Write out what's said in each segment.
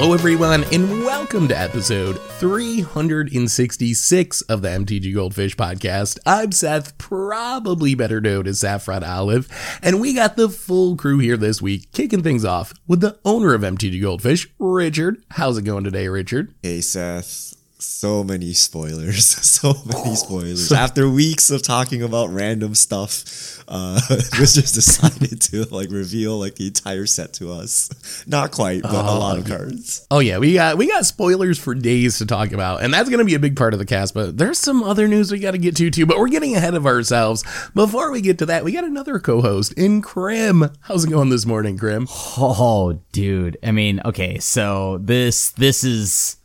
Hello, everyone, and welcome to episode 366 of the MTG Goldfish podcast. I'm Seth, probably better known as Saffron Olive, and we got the full crew here this week, kicking things off with the owner of MTG Goldfish, Richard. How's it going today, Richard? Hey, Seth so many spoilers so many spoilers. After weeks of talking about random stuff uh wizards decided to like reveal like the entire set to us. Not quite but a lot of cards. Oh yeah we got we got spoilers for days to talk about and that's gonna be a big part of the cast but there's some other news we gotta get to too but we're getting ahead of ourselves. Before we get to that we got another co-host in Krim. How's it going this morning Krim? Oh dude. I mean okay so this this is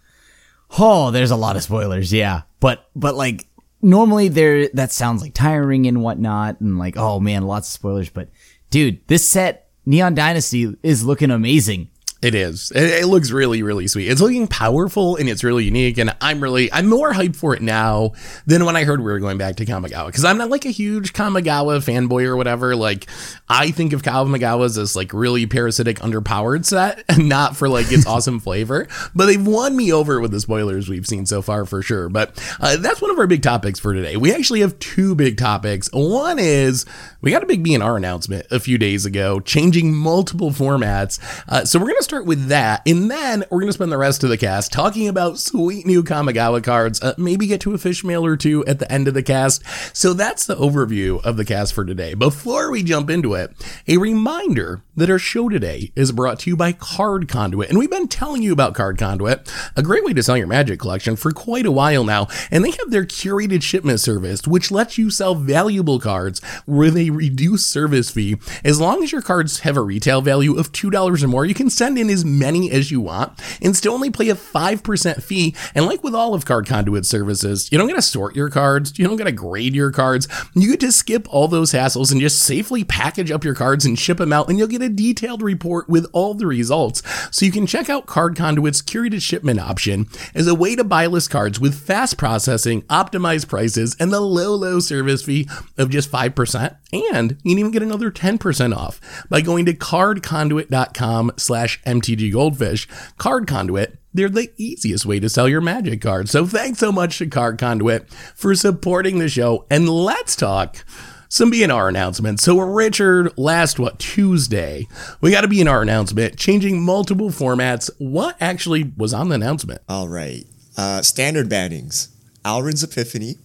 Oh, there's a lot of spoilers, yeah. But but like normally there that sounds like tiring and whatnot, and like oh man, lots of spoilers. But dude, this set Neon Dynasty is looking amazing. It is. It, it, looks really, really sweet. It's looking powerful and it's really unique. And I'm really, I'm more hyped for it now than when I heard we were going back to Kamigawa. Cause I'm not like a huge Kamigawa fanboy or whatever. Like, I think of Kamigawa as this like really parasitic, underpowered set and not for like its awesome flavor. But they've won me over with the spoilers we've seen so far for sure. But uh, that's one of our big topics for today. We actually have two big topics. One is we got a big B&R announcement a few days ago, changing multiple formats. Uh, so we're going to start with that. And then we're going to spend the rest of the cast talking about sweet new Kamigawa cards, uh, maybe get to a fish mail or two at the end of the cast. So that's the overview of the cast for today. Before we jump into it, a reminder that our show today is brought to you by Card Conduit. And we've been telling you about Card Conduit, a great way to sell your magic collection for quite a while now. And they have their curated shipment service, which lets you sell valuable cards with a reduced service fee. As long as your cards have a retail value of $2 or more, you can send in as many as you want and still only pay a 5% fee. And like with all of Card Conduit services, you don't get to sort your cards, you don't get to grade your cards. You get to skip all those hassles and just safely package up your cards and ship them out, and you'll get a detailed report with all the results. So you can check out Card Conduit's curated shipment option as a way to buy list cards with fast processing, optimized prices, and the low, low service fee of just 5%. And you can even get another 10% off by going to cardconduit.com slash MTG Goldfish. Card Conduit, they're the easiest way to sell your magic cards. So thanks so much to Card Conduit for supporting the show. And let's talk some B&R announcements. So Richard, last what Tuesday, we got a B&R announcement changing multiple formats. What actually was on the announcement? All right, uh, standard bannings: Alrund's Epiphany,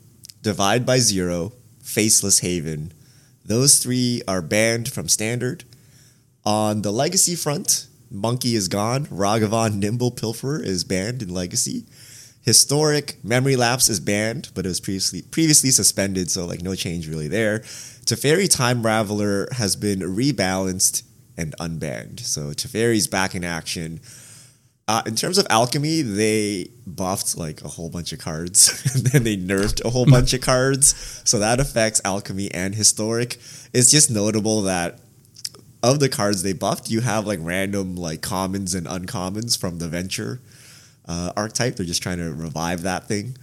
Divide by Zero, Faceless Haven. Those three are banned from standard. On the legacy front, Monkey is gone. Ragavan Nimble Pilferer is banned in Legacy. Historic Memory Lapse is banned, but it was previously previously suspended, so like no change really there. Teferi Time Raveler has been rebalanced and unbanned, so Teferi's back in action. Uh, in terms of alchemy, they buffed like a whole bunch of cards, and then they nerfed a whole bunch of cards, so that affects alchemy and historic. It's just notable that of the cards they buffed, you have like random like commons and uncommons from the Venture uh, archetype. They're just trying to revive that thing.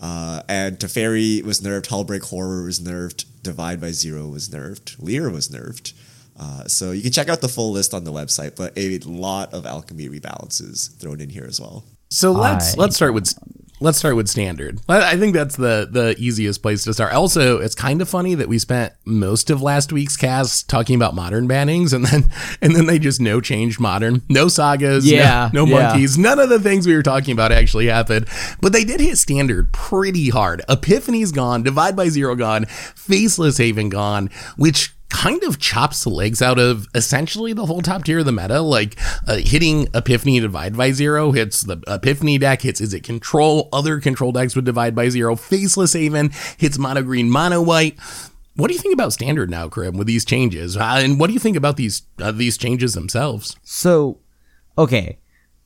Uh, and Teferi was nerfed, Hullbreaker Horror was nerfed, Divide by Zero was nerfed, Lyra was nerfed. Uh, so you can check out the full list on the website, but a lot of alchemy rebalances thrown in here as well. So let's I let's start with let's start with standard. I think that's the the easiest place to start. Also, it's kind of funny that we spent most of last week's cast talking about modern bannings, and then and then they just no changed modern, no sagas, yeah, no, no yeah. monkeys, none of the things we were talking about actually happened. But they did hit standard pretty hard. Epiphany's gone, Divide by Zero gone, Faceless Haven gone, which kind of chops the legs out of essentially the whole top tier of the meta. Like uh, hitting Epiphany Divide by Zero hits the Epiphany deck, hits Izzet Control, other control decks with Divide by Zero, Faceless Haven hits mono green, mono white. What do you think about standard now, Krim, with these changes? Uh, and what do you think about these uh, these changes themselves? So, okay,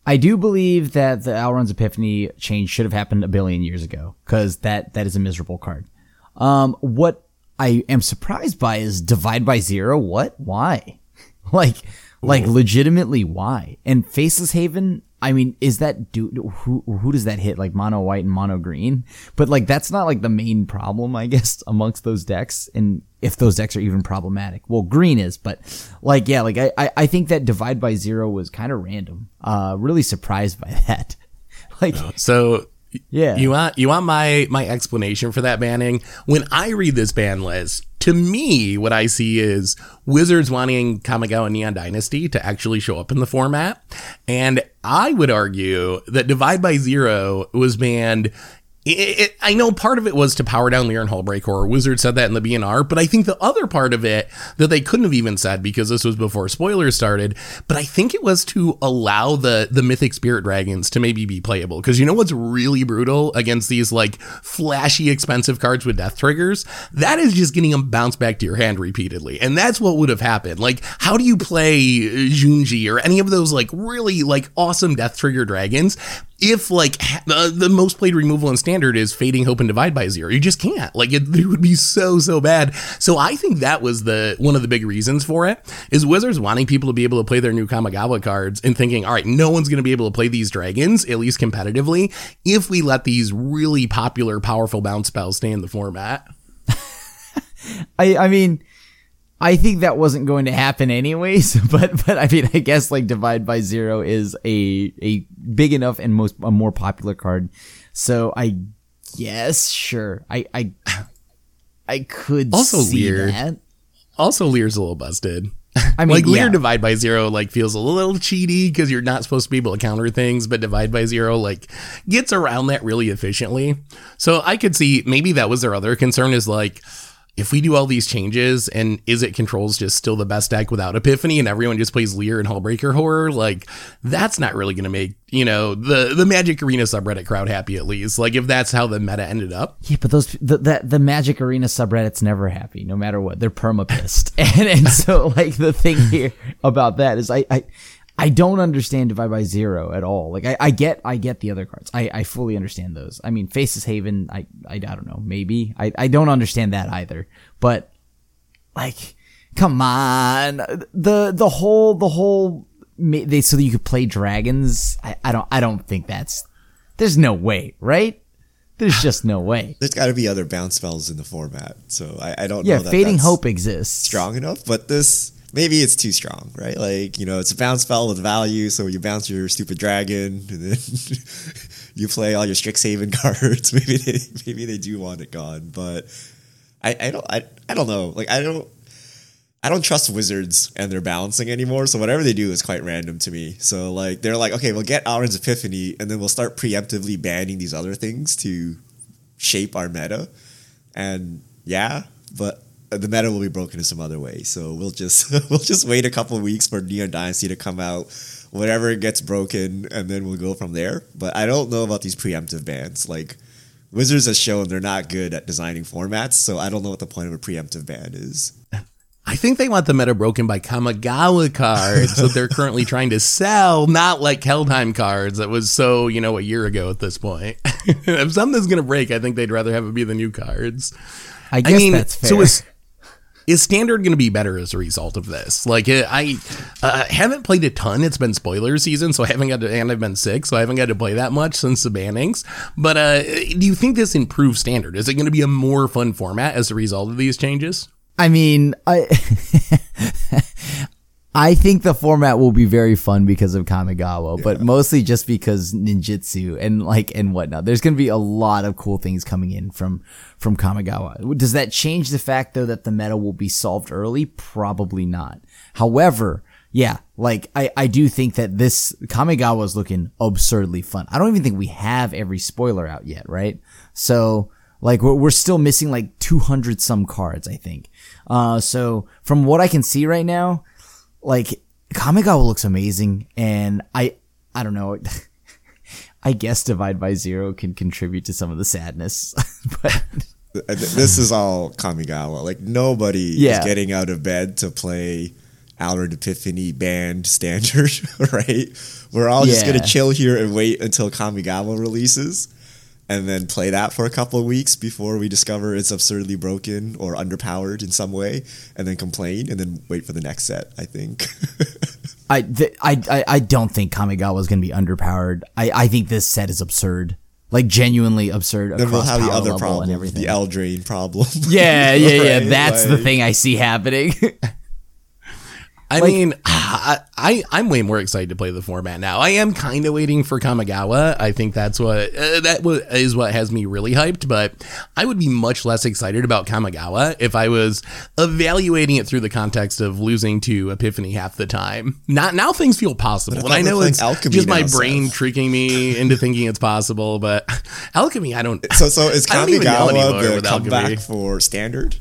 I do believe that the Alrund's Epiphany change should have happened a billion years ago because that that is a miserable card. Um, what I am surprised by is divide by zero. What? Why? like, Ooh. like legitimately why? And Faceless Haven, I mean, is that dude who who does that hit? Like mono white and mono green, but like that's not like the main problem, I guess, amongst those decks. And if those decks are even problematic, well, green is, but like yeah, like I I, I think that divide by zero was kind of random. Uh, really surprised by that. like So yeah, You want you want my my explanation for that banning? When I read this ban list, to me, what I see is Wizards wanting Kamigawa Neon Dynasty to actually show up in the format, and I would argue that Divide by Zero was banned. It, it, I know part of it was to power down Lyran Hullbreaker, or Wizard said that in the BNR, but I think the other part of it that they couldn't have even said because this was before spoilers started, but I think it was to allow the the Mythic Spirit Dragons to maybe be playable. Because you know what's really brutal against these like flashy, expensive cards with death triggers? That is just getting them bounced back to your hand repeatedly. And that's what would have happened. Like, how do you play uh, Junji or any of those like really like awesome death trigger dragons if like the, the most played removal in standard is fading hope and divide by zero. You just can't. Like it, it, would be so so bad. So i think that was the one of the big reasons for it is wizards wanting people to be able to play their new kamigawa cards and thinking all right no one's going to be able to play these dragons at least competitively if we let these really popular powerful bounce spells stay in the format. I I mean I think that wasn't going to happen anyways, but but I mean I guess like divide by zero is a a big enough and most a more popular card. So I guess sure. I I I could also see weird. that. Also Lier's a little busted. I mean like Lier yeah. divide by zero like feels a little cheaty because you're not supposed to be able to counter things, but divide by zero like gets around that really efficiently. So I could see maybe that was their other concern is like if we do all these changes and Izzet controls just still the best deck without epiphany and everyone just plays Lier and Hullbreaker Horror like that's not really gonna make you know the the magic arena subreddit crowd happy at least. Like if that's how the meta ended up. Yeah, but those the, that the Magic Arena subreddit's never happy, no matter what. They're perma pissed, and and so like the thing here about that is I I I don't understand divide by zero at all. Like I, I get I get the other cards. I, I fully understand those. I mean Faceless Haven. I, I I don't know. Maybe I I don't understand that either. But like, come on, the the whole the whole they so that you could play dragons. I, I don't I don't think that's. There's no way, right? There's just no way. There's got to be other bounce spells in the format, so I, I don't Yeah, know that fading hope exists. strong enough. But this maybe it's too strong, right? Like you know, it's a bounce spell with value, so you bounce your stupid dragon, and then you play all your Strixhaven cards. maybe they maybe they do want it gone, but I, I don't I, I don't know. Like I don't I don't trust wizards and their balancing anymore. So whatever they do is quite random to me. So like they're like, okay, we'll get Alrund's Epiphany, and then we'll start preemptively banning these other things to shape our meta. And yeah, but the meta will be broken in some other way. So we'll just we'll just wait a couple of weeks for Neon Dynasty to come out. Whatever gets broken, and then we'll go from there. But I don't know about these preemptive bans. Like Wizards has shown they're not good at designing formats, so I don't know what the point of a preemptive ban is. I think they want the meta broken by Kamigawa cards that they're currently trying to sell, not like Kaldheim cards that was so, you know, a year ago at this point. if something's going to break, I think they'd rather have it be the new cards. I guess I mean, that's fair. so is, standard going to be better as a result of this? Like, I uh, haven't played a ton. It's been spoiler season, so I haven't got to, and I've been sick, so I haven't got to play that much since the bannings. But uh, do you think this improves standard? Is it going to be a more fun format as a result of these changes? I mean, I I think the format will be very fun because of Kamigawa, but mostly just because ninjutsu and like and whatnot. There's going to be a lot of cool things coming in from from Kamigawa. Does that change the fact though that the meta will be solved early? Probably not. However, yeah, like I I do think that this Kamigawa is looking absurdly fun. I don't even think we have every spoiler out yet, right? So like we're, we're still missing like 200 some cards, I think. Uh, so from what I can see right now, like Kamigawa looks amazing, and I I don't know. I guess divide by zero can contribute to some of the sadness, but this is all Kamigawa. Like nobody Yeah. is getting out of bed to play Alrund Epiphany band standard, right? We're all just gonna chill here and wait until Kamigawa releases, and then play that for a couple of weeks before we discover it's absurdly broken or underpowered in some way, and then complain, and then wait for the next set. I think. I, th- I, I, I don't think Kamigawa is going to be underpowered. I, I think this set is absurd. Like genuinely absurd. Then we'll have the other and problem, everything. the Eldraine problem. yeah, yeah, yeah. Right? That's the thing I see happening. I mean, I, I I'm way more excited to play the format now. I am kind of waiting for Kamigawa. I think that's what uh, that wa- is what has me really hyped. But I would be much less excited about Kamigawa if I was evaluating it through the context of losing to Epiphany half the time. Not now things feel possible, and I know it's Alchemy just my now, brain Seth. tricking me into thinking it's possible. But Alchemy, I don't. So, so is I don't even know anymore Kamigawa the comeback Alchemy. for standard?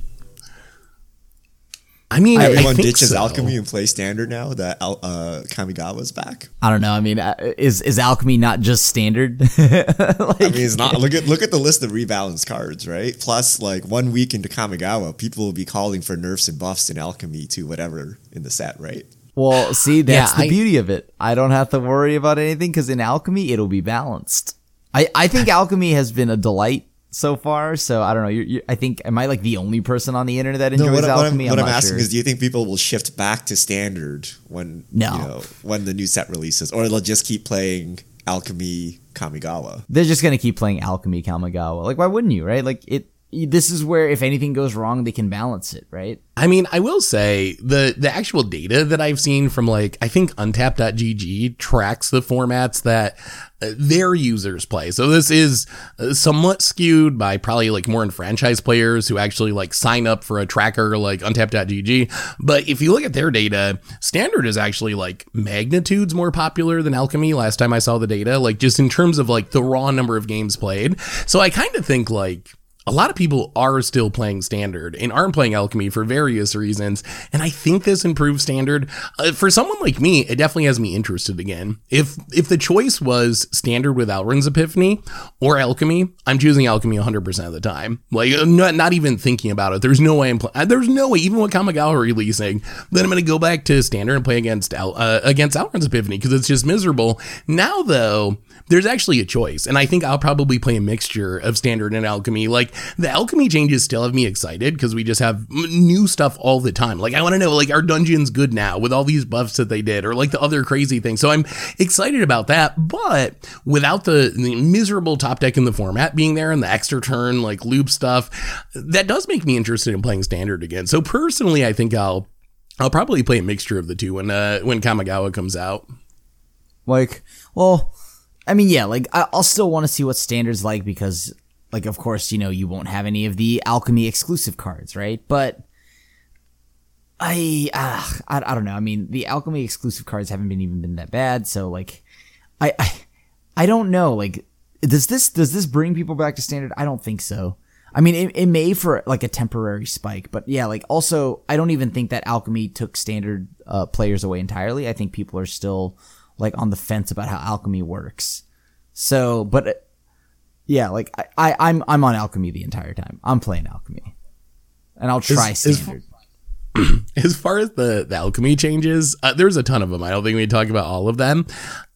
I mean, I, Everyone think ditches so. alchemy and plays standard now that Al- uh, Kamigawa's back. I don't know. I mean, uh, is is alchemy not just standard? I mean, it's not. Look at look at the list of rebalanced cards, right? Plus, like one week into Kamigawa, people will be calling for nerfs and buffs in alchemy to whatever in the set, right? well, see, that's Yeah, the I- beauty of it. I don't have to worry about anything because in alchemy it'll be balanced. I I think alchemy has been a delight so far. So I don't know. You, you, I think am I like the only person on the internet that enjoys No, what, what I'm, alchemy? what I'm asking sure. is, do you think people will shift back to standard when No. you know when the new set releases, or they'll just keep playing alchemy Kamigawa? they're just gonna keep playing alchemy Kamigawa. Like, why wouldn't you? Right? Like it. This is where if anything goes wrong, they can balance it. Right? I mean, I will say the the actual data that I've seen from like I think Untap.gg tracks the formats that uh, their users play. So this is uh, somewhat skewed by probably like more enfranchised players who actually like sign up for a tracker like Untap.gg. But if you look at their data, Standard is actually like magnitudes more popular than Alchemy. Last time I saw the data, like just in terms of like the raw number of games played. So I kind of think like a lot of people are still playing standard and aren't playing alchemy for various reasons. And i think this improves standard uh, for someone like me it definitely has me interested again. If if the choice was standard with Alrund's epiphany or alchemy i'm choosing alchemy 100% of the time. Like uh, not, not even thinking about it. There's no way i'm playing there's no way even with kamigawa releasing then i'm going to go back to standard and play against Al- uh, against Alrund's epiphany because it's just miserable. Now though there's actually a choice. And I think I'll probably play a mixture of standard and alchemy. Like the alchemy changes still have me excited because we just have new stuff all the time. Like I want to know, like, are dungeons good now with all these buffs that they did or like the other crazy things? So I'm excited about that. But without the, the miserable top deck in the format being there and the extra turn, like loop stuff, that does make me interested in playing standard again. So personally, I think I'll, I'll probably play a mixture of the two when, uh, when Kamigawa comes out. Like, well, I mean, yeah, like I'll still want to see what standards like because, like, of course, you know, you won't have any of the alchemy exclusive cards, right? But I, uh, I, I don't know. I mean, the alchemy exclusive cards haven't been even been that bad, so like, I, I, I don't know. Like, does this does this bring people back to standard? I don't think so. I mean, it, it may for like a temporary spike, but yeah, like also, I don't even think that alchemy took standard uh, players away entirely. I think people are still like on the fence about how alchemy works. So, but uh, yeah, like I, I I'm I'm on alchemy the entire time. I'm playing alchemy, and I'll try is- standard. as far as the, the alchemy changes, uh, there's a ton of them. I don't think we talk about all of them.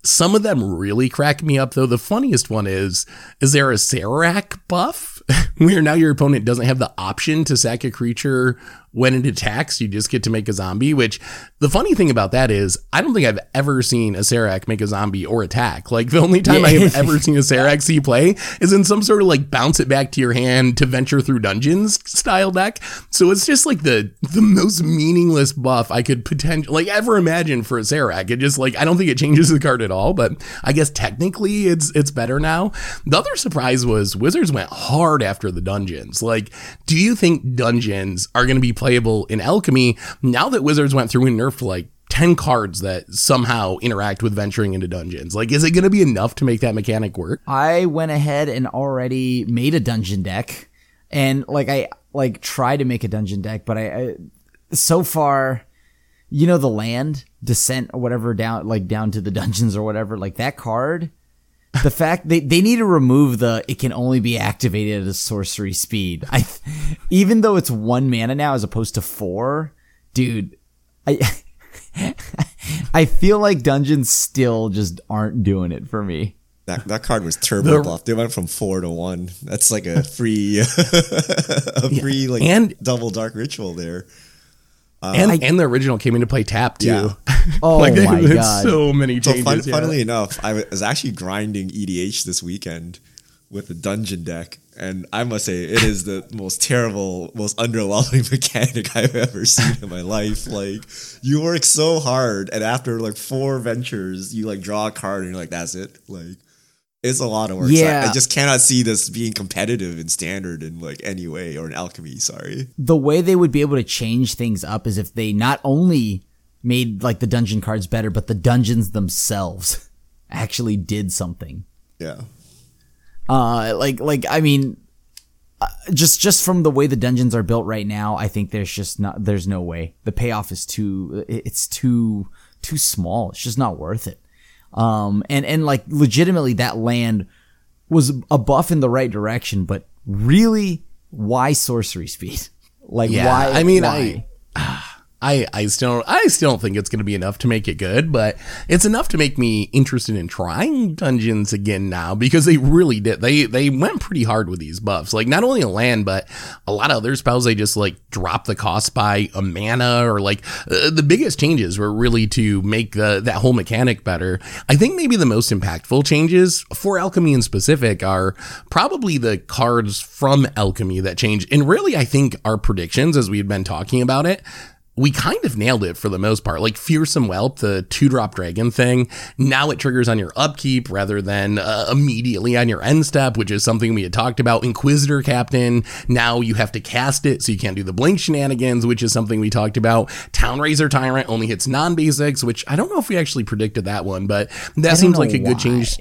Some of them really crack me up, though. The funniest one is: is there a Serac buff where now your opponent doesn't have the option to sack a creature when it attacks? You just get to make a zombie. Which the funny thing about that is, I don't think I've ever seen a Serac make a zombie or attack. Like the only time I have ever seen a Serac see play is in some sort of like bounce it back to your hand to venture through dungeons style deck. So it's just like the the most meaningless buff I could potentially like ever imagine for a Serac. It just like I don't think it changes the card at all, but I guess technically it's it's better now. The other surprise was Wizards went hard after the dungeons. Like, do you think dungeons are going to be playable in Alchemy now that Wizards went through and nerfed like 10 cards that somehow interact with venturing into dungeons. Like, is it going to be enough to make that mechanic work? I went ahead and already made a dungeon deck, and like I like try to make a dungeon deck, but I, I so far, you know, the land descent or whatever down like down to the dungeons or whatever, like that card. The fact they, they need to remove the it can only be activated at a sorcery speed. I even though it's one mana now as opposed to four, dude. I I feel like dungeons still just aren't doing it for me. That, that card was turbo The- buff. They went from four to one. That's like a free, a free like And- double dark ritual there. Uh, and, and the original came into play tap too. Yeah. Oh like they my god. so many So changes. fun, yeah. funnily enough, I was actually grinding EDH this weekend with a dungeon deck, and I must say it is the most terrible, most underwhelming mechanic I've ever seen in my life. Like you work so hard, and after like four ventures, you like draw a card, and you're like, "That's it." Like it's a lot of work. So I- Yeah. I just cannot see this being competitive in standard in like any way or in alchemy. Sorry. the way they would be able to change things up is if they not only made like the dungeon cards better, but the dungeons themselves actually did something. Yeah. Uh, like like I mean, uh, just just from the way the dungeons are built right now, I think there's just not there's no way the payoff is too it's too too small. It's just not worth it. Um, and and like legitimately that land was a buff in the right direction, but really, why sorcery speed? Like Yeah, why? I mean, why? I, I, I still, I still don't think it's going to be enough to make it good, but it's enough to make me interested in trying dungeons again now because they really did. They, they went pretty hard with these buffs. Like not only a land, but a lot of other spells. They just like drop the cost by a mana or like uh, the biggest changes were really to make the, that whole mechanic better. I think maybe the most impactful changes for alchemy in specific are probably the cards from alchemy that change. And really, I think our predictions as we had been talking about it we kind of nailed it for the most part. Like Fearsome Whelp, the two drop dragon thing, now it triggers on your upkeep rather than uh, immediately on your end step, which is something we had talked about. Inquisitor Captain, now you have to cast it, so you can't do the blink shenanigans, which is something we talked about. Town-razer Tyrant only hits non basics, which I don't know if we actually predicted that one, but that seems like a good change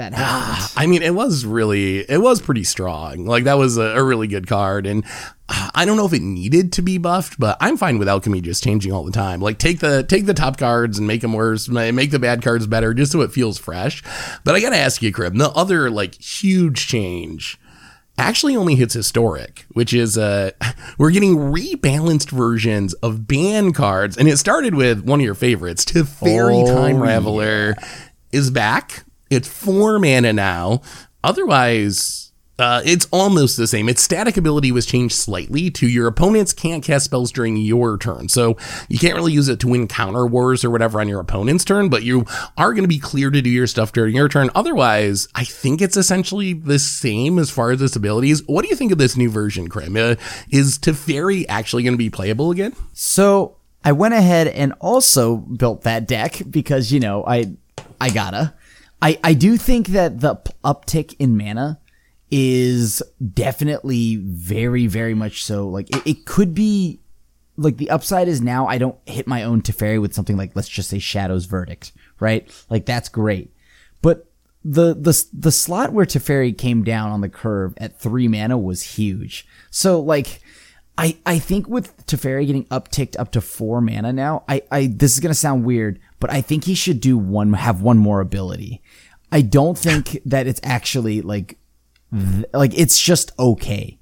that happens. I mean, it was really, it was pretty strong. Like that was a, a really good card, and uh, I don't know if it needed to be buffed, but I'm fine with alchemy just changing all the time. Like take the take the top cards and make them worse, make the bad cards better, just so it feels fresh. But I gotta ask you, Krim, the other like huge change actually only hits historic, which is uh we're getting rebalanced versions of ban cards, and it started with one of your favorites, Teferi Oh, Time Raveler is back. It's four mana now. Otherwise, uh, it's almost the same. Its static ability was changed slightly to your opponents can't cast spells during your turn. So you can't really use it to win counter wars or whatever on your opponent's turn, but you are going to be clear to do your stuff during your turn. Otherwise, I think it's essentially the same as far as its abilities. What do you think of this new version, Krim? Uh, is Teferi actually going to be playable again? So I went ahead and also built that deck because you know I I gotta. I I do think that the uptick in mana is definitely very very much so. Like it, it could be like the upside is now I don't hit my own Teferi with something like let's just say Shadow's Verdict, right? Like that's great, but the the the slot where Teferi came down on the curve at three mana was huge. So like. I, I think with Teferi getting upticked up to four mana now, I, I this is gonna sound weird, but I think he should do one have one more ability. I don't think that it's actually like th- like it's just okay.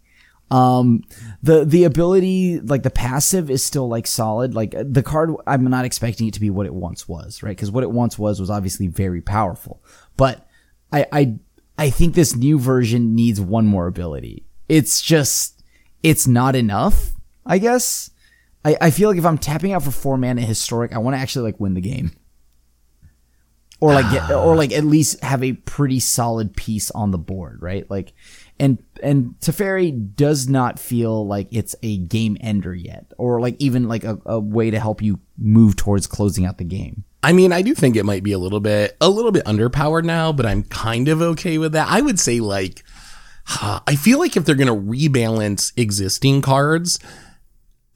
Um, the the ability like the passive is still like solid. Like the card, I'm not expecting it to be what it once was, right? Because what it once was was obviously very powerful. But I I I think this new version needs one more ability. It's just it's not enough, I guess. I, I feel like if I'm tapping out for four mana historic, I want to actually like win the game. Or like get, or like at least have a pretty solid piece on the board, right? Like and and Teferi does not feel like it's a game ender yet. Or like even like a, a way to help you move towards closing out the game. I mean, I do think it might be a little bit a little bit underpowered now, but I'm kind of okay with that. I would say like I feel like if they're going to rebalance existing cards,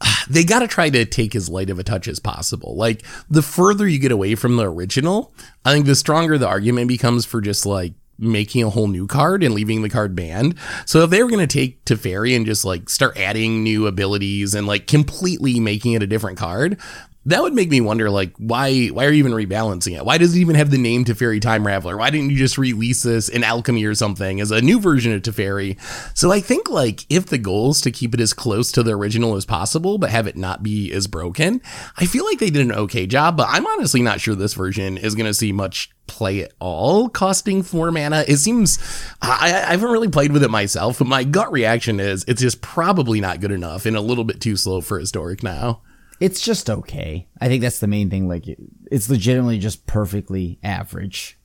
they got to try to take as light of a touch as possible. Like the further you get away from the original, I think the stronger the argument becomes for just like making a whole new card and leaving the card banned. So if they were going to take Teferi and just like start adding new abilities and like completely making it a different card, that would make me wonder like why why are you even rebalancing it? Why does it even have the name Teferi Time Raveler? Why didn't you just release this in Alchemy or something as a new version of Teferi? So I think like if the goal is to keep it as close to the original as possible but have it not be as broken, I feel like they did an okay job, but I'm honestly not sure this version is going to see much play at all costing four mana. It seems I, I haven't really played with it myself, but my gut reaction is it's just probably not good enough and a little bit too slow for historic now. It's just okay. I think that's the main thing. Like, it's legitimately just perfectly average.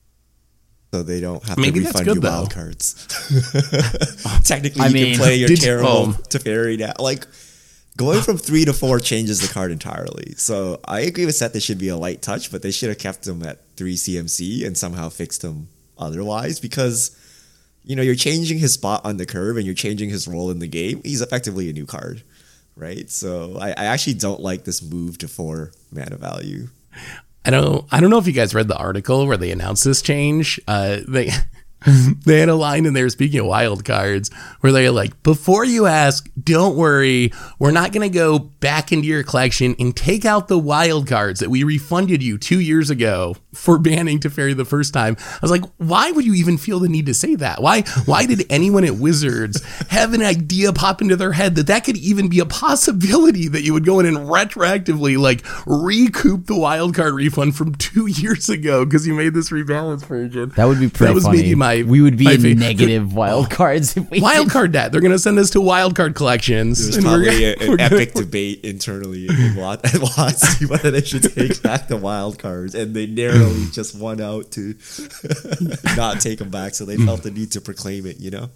So they don't have Maybe to that's refund good, you though. wild cards. Technically, I you mean, can play your did terrible um, Teferi now. Like going from three to four changes the card entirely. So I agree with Seth. There should be a light touch, but they should have kept him at three CMC and somehow fixed him otherwise because you know you're changing his spot on the curve and you're changing his role in the game. He's effectively a new card, right? So I, I actually don't like this move to four mana value. I don't I don't know if you guys read the article where they announced this change. Uh, they they had a line in there speaking of wild cards where they're like, before you ask, don't worry, we're not gonna go back into your collection and take out the wild cards that we refunded you two years ago for banning Teferi the first time. I was like, why would you even feel the need to say that? Why why did anyone at Wizards have an idea pop into their head that that could even be a possibility that you would go in and retroactively like recoup the wild card refund from two years ago because you made this rebalance version? That would be pretty That was funny. maybe my we would be my in fa- negative wild cards if we Wild card debt. They're gonna send us to wild card collections. There's and we're probably gonna- a- we're an gonna- epic debate internally in Wat- at WotC whether they should take back the wild cards, and they narrowly Mm. just won out to not take them back. So they felt the need to proclaim it. You know,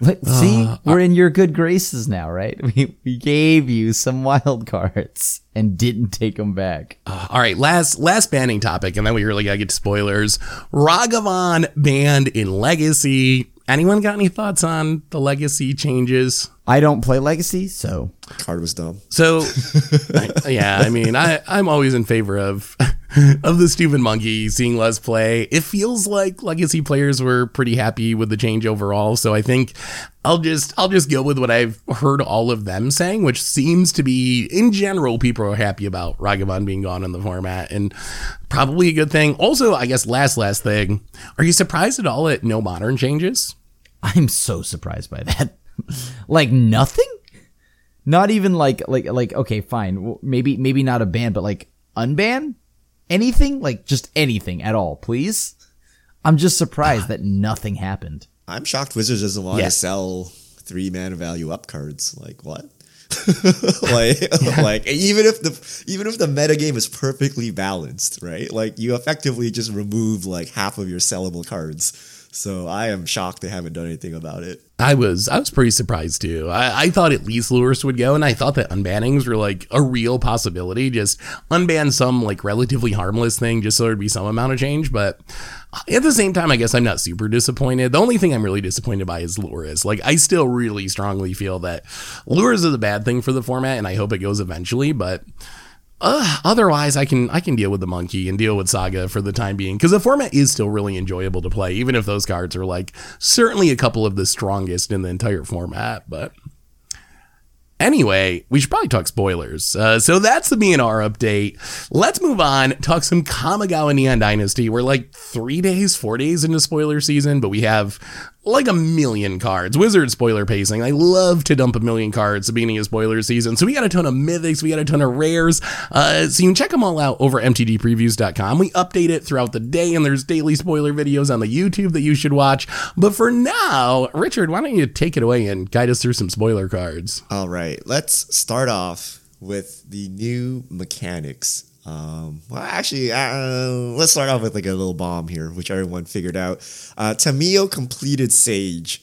But see, uh, we're in your good graces now, right? We we gave you some wild cards and didn't take them back. Uh, all right, last last banning topic, and then we really gotta get to spoilers. Ragavan banned in Legacy. Anyone got any thoughts on the Legacy changes? I don't play Legacy, so card was dumb. So, I- yeah, I mean, I I'm always in favor of of the stupid monkey seeing less play. It feels like legacy players were pretty happy with the change overall. So I think I'll just I'll just go with what I've heard all of them saying, which seems to be in general people are happy about Ragavan being gone in the format and probably a good thing. Also, I guess last last thing, are you surprised at all at no modern changes? I'm so surprised by that. like nothing? Not even like like like okay, fine. Maybe maybe not a ban, but like unban? Anything? Like just anything at all, please? I'm just surprised that nothing happened. I'm shocked Wizards doesn't want Yeah. to sell three mana value up cards. Like what? like like even if the even if the metagame is perfectly balanced, right? Like you effectively just remove like half of your sellable cards. So I am shocked they haven't done anything about it. I was I was pretty surprised too. I, I thought at least Lurrus would go, and I thought that unbannings were like a real possibility. Just unban some like relatively harmless thing, just so there'd be some amount of change. But at the same time, I guess I'm not super disappointed. The only thing I'm really disappointed by is Lurrus. Like I still really strongly feel that Lurrus is a bad thing for the format, and I hope it goes eventually. But uh, otherwise, I can I can deal with the monkey and deal with Saga for the time being because the format is still really enjoyable to play, even if those cards are like certainly a couple of the strongest in the entire format. But anyway, we should probably talk spoilers. Uh, so that's the BNR update. Let's move on. Talk some Kamigawa Neon Dynasty. We're like three days, four days into spoiler season, but we have like a million cards. Wizard spoiler pacing. I love to dump a million cards at the beginning of spoiler season. So we got a ton of mythics, we got a ton of rares. Uh, so you can check them all out over mtdpreviews.com. We update it throughout the day, and there's daily spoiler videos on the YouTube that you should watch. But for now, Richard, why don't you take it away and guide us through some spoiler cards? All right, let's start off with the new mechanics. Um, well, actually, uh, let's start off with like a little bomb here, which everyone figured out. Uh, Tamiyo completed Sage.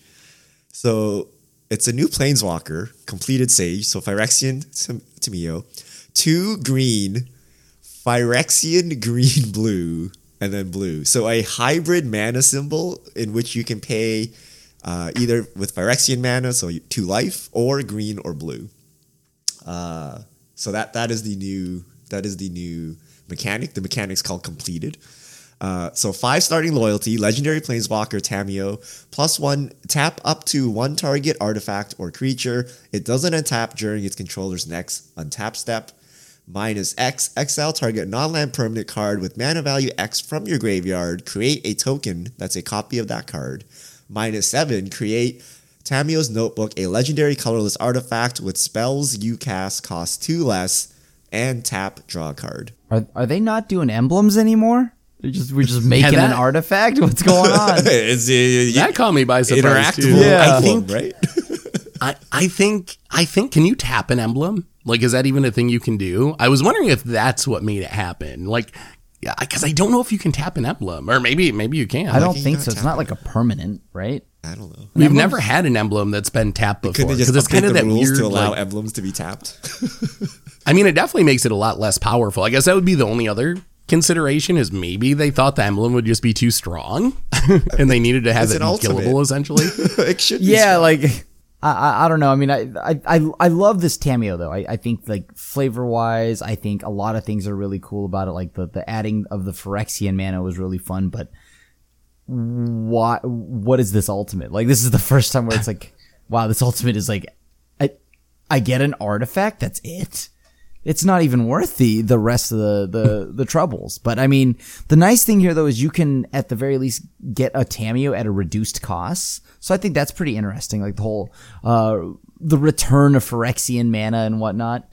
So it's a new Planeswalker, completed Sage. So Phyrexian Tam- Tamiyo, two green, Phyrexian green blue, and then blue. So a hybrid mana symbol in which you can pay uh, either with Phyrexian mana, so two life, or green or blue. Uh, so that that is the new that is the new mechanic. The mechanic's called completed. Uh, so five starting loyalty, legendary planeswalker Tamiyo, plus one tap up to one target artifact or creature. It doesn't untap during its controller's next untap step. Minus X, exile target non-land permanent card with mana value X from your graveyard. Create a token that's a copy of that card. Minus seven, create Tamiyo's Notebook, a legendary colorless artifact with spells you cast cost two less, and tap draw a card. Are are they not doing emblems anymore? They're just we're just making that- an artifact. What's going on? it's a, That caught me by surprise interactable too. Yeah. I emblem, think right? I, I think I think can you tap an emblem? Like, is that even a thing you can do? I was wondering if that's what made it happen. Like, yeah, because I don't know if you can tap an emblem, or maybe maybe you can. I don't you think so. It's not it. like a permanent, right? I don't know. We've emblem's- never had an emblem that's been tapped before Could they just because it's kind of the that rules weird. to allow like- emblems to be tapped? I mean, it definitely makes it a lot less powerful. I guess that would be the only other consideration is maybe they thought the emblem would just be too strong, and they needed to have It's it an ultimate. unkillable essentially. it should be Yeah, strong. like I, I I don't know. I mean, I I I, I love this Tamiyo though. I, I think like flavor wise, I think a lot of things are really cool about it. Like the the adding of the Phyrexian mana was really fun, but what what is this ultimate? Like this is the first time where it's like, wow, this ultimate is like, I I get an artifact. That's it. It's not even worth the the rest of the the the troubles. But I mean, the nice thing here though is you can at the very least get a Tamiyo at a reduced cost. So I think that's pretty interesting. Like the whole uh the return of Phyrexian mana and whatnot.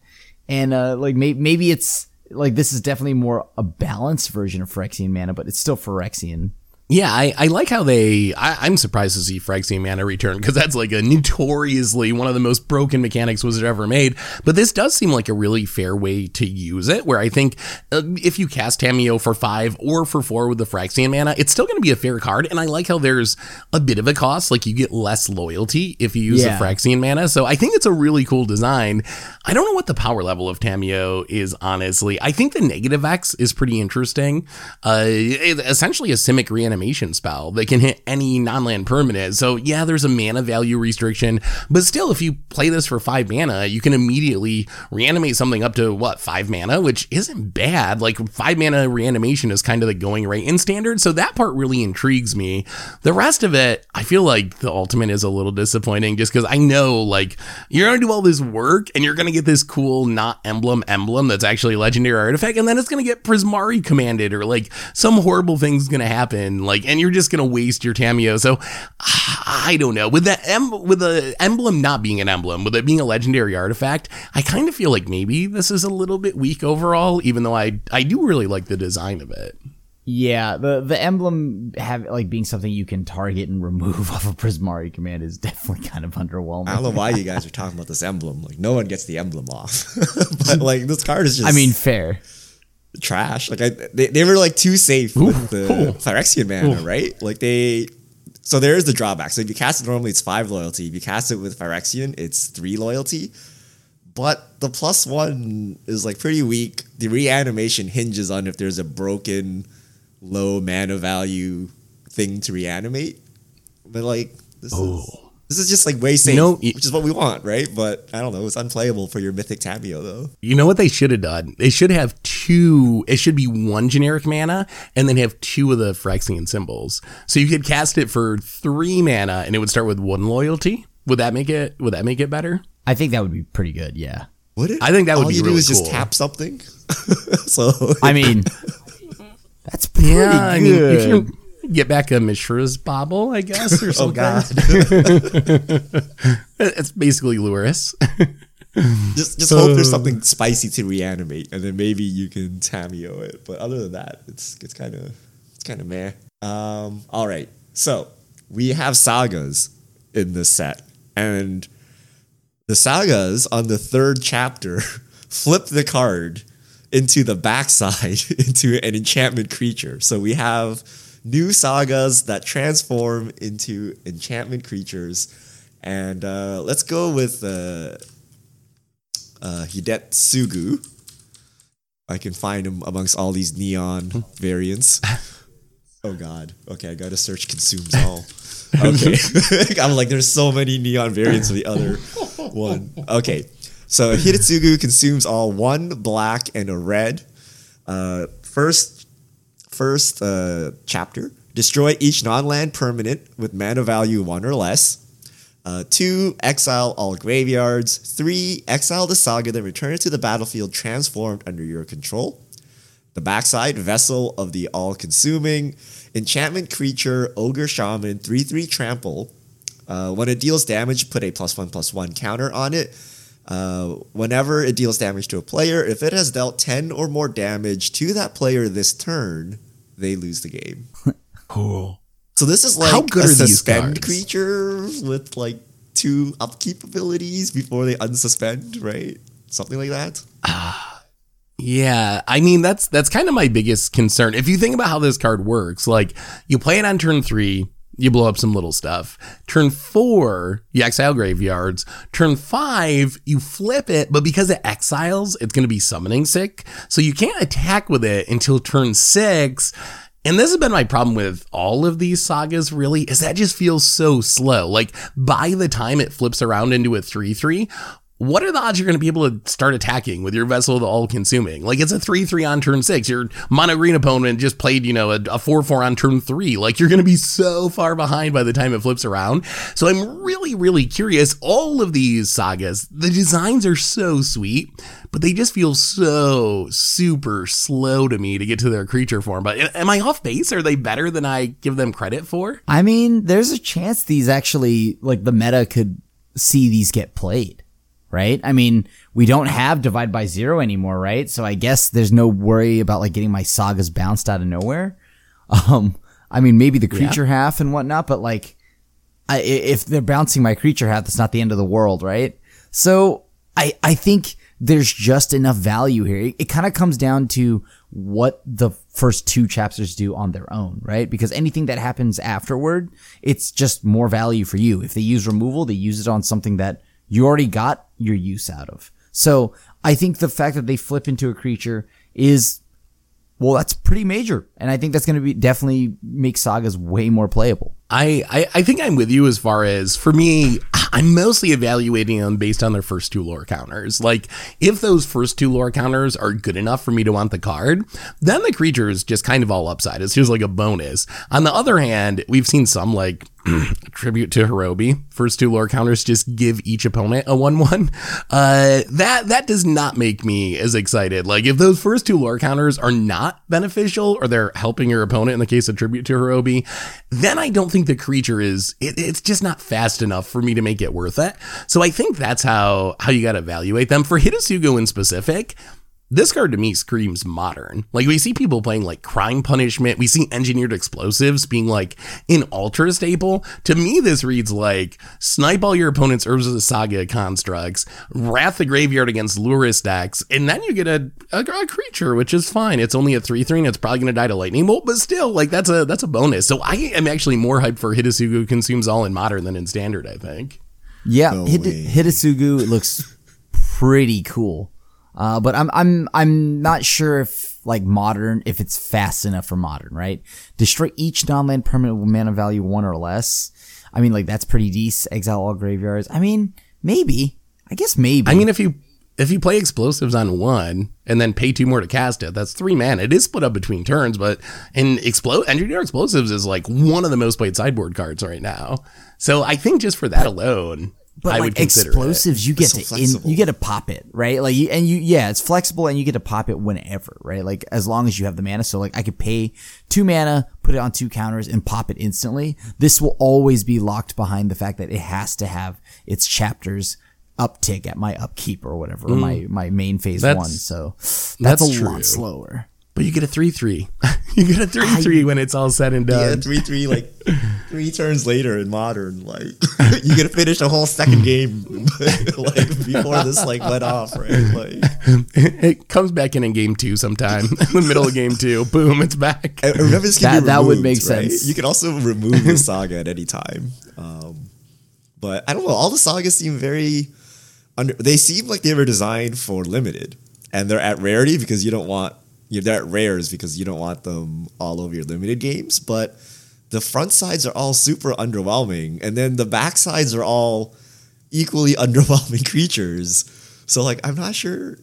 And uh like may- maybe it's like this is definitely more a balanced version of Phyrexian mana, but it's still Phyrexian. Yeah, I, I like how they. I, I'm surprised to see Phyrexian Mana return because that's like a notoriously one of the most broken mechanics Wizard ever made. But this does seem like a really fair way to use it. Where I think uh, if you cast Tamiyo for five or for four with the Phyrexian Mana, it's still going to be a fair card. And I like how there's a bit of a cost. Like you get less loyalty if you use Yeah. the Phyrexian Mana. So I think it's a really cool design. I don't know what the power level of Tamiyo is, honestly. I think the negative X is pretty interesting. Uh, essentially a Simic reanimation spell that can hit any non land permanent. So, yeah, there's a mana value restriction, but still, if you play this for five mana, you can immediately reanimate something up to what, five mana, which isn't bad. Like, five mana reanimation is kind of the going rate in standard. So, that part really intrigues me. The rest of it, I feel like the ultimate is a little disappointing just because I know, like, you're going to do all this work and you're going to get this cool, not emblem emblem that's actually a legendary artifact, and then it's going to get Prismari commanded or like some horrible thing's going to happen, like, and you're just going to waste your Tamiyo. So I don't know. With the em- with the emblem not being an emblem, with it being a legendary artifact, I kind of feel like maybe this is a little bit weak overall, even though I I do really like the design of it. Yeah, the the emblem have like being something you can target and remove off a Prismari command is definitely kind of underwhelming. I don't know why you guys are talking about this emblem. Like no one gets the emblem off, but like this card is just. I mean, fair. Trash. Like I, they, they were like too safe with the Phyrexian mana, right? Like they. So there's the drawback. So if you cast it normally, it's five loyalty. If you cast it with Phyrexian, it's three loyalty. But the plus one is like pretty weak. The reanimation hinges on if there's a broken low mana value thing to reanimate. But like this is oh. This is just like way safe, know, which is what we want, right? But I don't know. It's unplayable for your mythic Tamiyo though. You know what they should have done? They should have two. It should be one generic mana, and then have two of the Phyrexian symbols. So you could cast it for three mana, and it would start with one loyalty. Would that make it? Would that make it better? I think that would be pretty good. Yeah. Would it? I think that would All be you really do is just tap something. so I mean, that's pretty Yeah, I mean, good. if you get back a Mishra's Bauble, I guess, or something. God. it's basically Lurrus. just just hope there's something spicy to reanimate, and then maybe you can Tamiyo it. But other than that, it's it's kind of it's kind of meh. Um, all right, so we have sagas in this set, and the sagas on the third chapter flip the card into the backside into an enchantment creature. So we have new sagas that transform into enchantment creatures. And uh, let's go with uh, uh, Hidetsugu. I can find him amongst all these neon variants. Oh God. Okay, I gotta search consumes all. Okay. I'm like, there's so many neon variants of the other one. Okay. So Hidetsugu consumes all one black and a red. Uh, first first uh, chapter. Destroy each non-land permanent with mana value one or less. Uh, two, exile all graveyards. Three, exile the saga, then return it to the battlefield transformed under your control. The backside, Vessel of the All Consuming. Enchantment creature, Ogre Shaman, 3 3 trample. Uh, when it deals damage, put a plus 1 plus 1 counter on it. Uh, whenever it deals damage to a player, if it has dealt 10 or more damage to that player this turn, they lose the game. Cool. So this is like How good a are these suspend cards? creature with like two upkeep abilities before they unsuspend, right? something like that. Ah, yeah, I mean that's that's kind of my biggest concern. If you think about how this card works, like you play it on turn 3, you blow up some little stuff. Turn 4, you exile graveyards. Turn 5, you flip it, but because it exiles, it's going to be summoning sick. So you can't attack with it until turn 6. And this has been my problem with all of these sagas, really, is that just feels so slow. Like, by the time it flips around into a 3 3, what are the odds you're going to be able to start attacking with your vessel the all consuming? Like it's a 3 3 on turn six. Your mono green opponent just played, you know, a 4 4 on turn three. Like you're going to be so far behind by the time it flips around. So I'm really, really curious. All of these sagas, the designs are so sweet, but they just feel so super slow to me to get to their creature form. But am I off base? Are they better than I give them credit for? I mean, there's a chance these actually, like the meta could see these get played right? I mean, we don't have divide by zero anymore, right? So I guess there's no worry about like getting my sagas bounced out of nowhere. Um, I mean, maybe the creature yeah. half and whatnot, but like, I, if they're bouncing my creature half, that's not the end of the world, right? So I, I think there's just enough value here. It, it kind of comes down to what the first two chapters do on their own, right? Because anything that happens afterward, it's just more value for you. If they use removal, they use it on something that you already got your use out of. So I think the fact that they flip into a creature is, well, that's pretty major. And I think that's going to be definitely make sagas way more playable. I, I, I think I'm with you as far as for me, I'm mostly evaluating them based on their first two lore counters. Like, if those first two lore counters are good enough for me to want the card, then the creature is just kind of all upside. It's just like a bonus. On the other hand, we've seen some like tribute to Horobi. First two lore counters just give each opponent a one-one. Uh, that that does not make me as excited. Like if those first two lore counters are not beneficial or they're helping your opponent in the case of tribute to Horobi, then I don't think the creature is. It, it's just not fast enough for me to make it worth it. So I think that's how how you got to evaluate them. For Hidetsugu in specific, this card to me screams modern. Like we see people playing like crime punishment. We see engineered explosives being like an ultra staple. To me, this reads like snipe all your opponent's Urza Saga constructs, wrath the graveyard against Lurrus decks, and then you get a, a, a creature, which is fine. It's only a three three, and it's probably gonna die to lightning bolt, but still, like that's a that's a bonus. So I am actually more hyped for Hidetsugu consumes all in modern than in standard. I think. Yeah, no Hidetsugu looks pretty cool. Uh, but I'm I'm I'm not sure if like modern if it's fast enough for modern, right? Destroy each non-land permanent with mana value one or less. I mean, like that's pretty decent. Exile all graveyards. I mean, maybe. I guess maybe. I mean, if you if you play explosives on one and then pay two more to cast it, that's three mana. It is split up between turns, but in explode engineer explosives is like one of the most played sideboard cards right now. So I think just for that alone, but I like explosives, you get so to in, you get to pop it, right? Like you and you, yeah, it's flexible and you get to pop it whenever, right? Like as long as you have the mana. So like I could pay two mana, put it on two counters, and pop it instantly. This will always be locked behind the fact that it has to have its chapters uptick at my upkeep or whatever, mm. or my my main phase that's, one. So that's, that's a true. lot slower but you get a three three. you get a three three when it's all said and done. Yeah, three three like three turns later in modern, like you get to finish a whole second game like before this like went off, right? Like it comes back in in game two sometime, in the middle of game two. Boom, it's back. And remember, this can that, removed, that would make right? sense. You can also remove the saga at any time. Um, but I don't know. All the sagas seem very under. They seem like they were designed for limited, and they're at rarity because you don't want you're there at rares because you don't want them all over your limited games. But the front sides are all super underwhelming, and then the back sides are all equally underwhelming creatures. So like, I'm not sure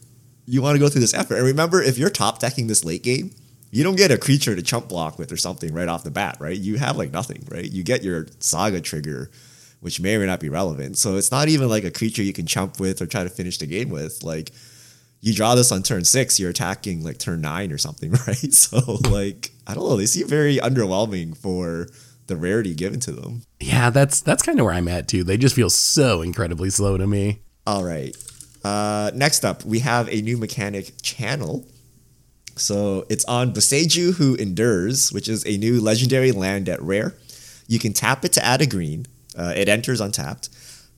you want to go through this effort. And remember, if you're top decking this late game, you don't get a creature to chump block with or something right off the bat, right? You have like nothing, right? You get your saga trigger, which may or may not be relevant. So it's not even like a creature you can chump with or try to finish the game with. Like you draw this on turn six, you're attacking like turn nine or something, right? So like I don't know, they seem very underwhelming for the rarity given to them. Yeah, that's that's kind of where I'm at too. They just feel so incredibly slow to me. All right. Uh, next up, we have a new mechanic channel. So it's on Boseiju Who Endures, which is a new legendary land at rare. You can tap it to add a green. Uh, it enters untapped.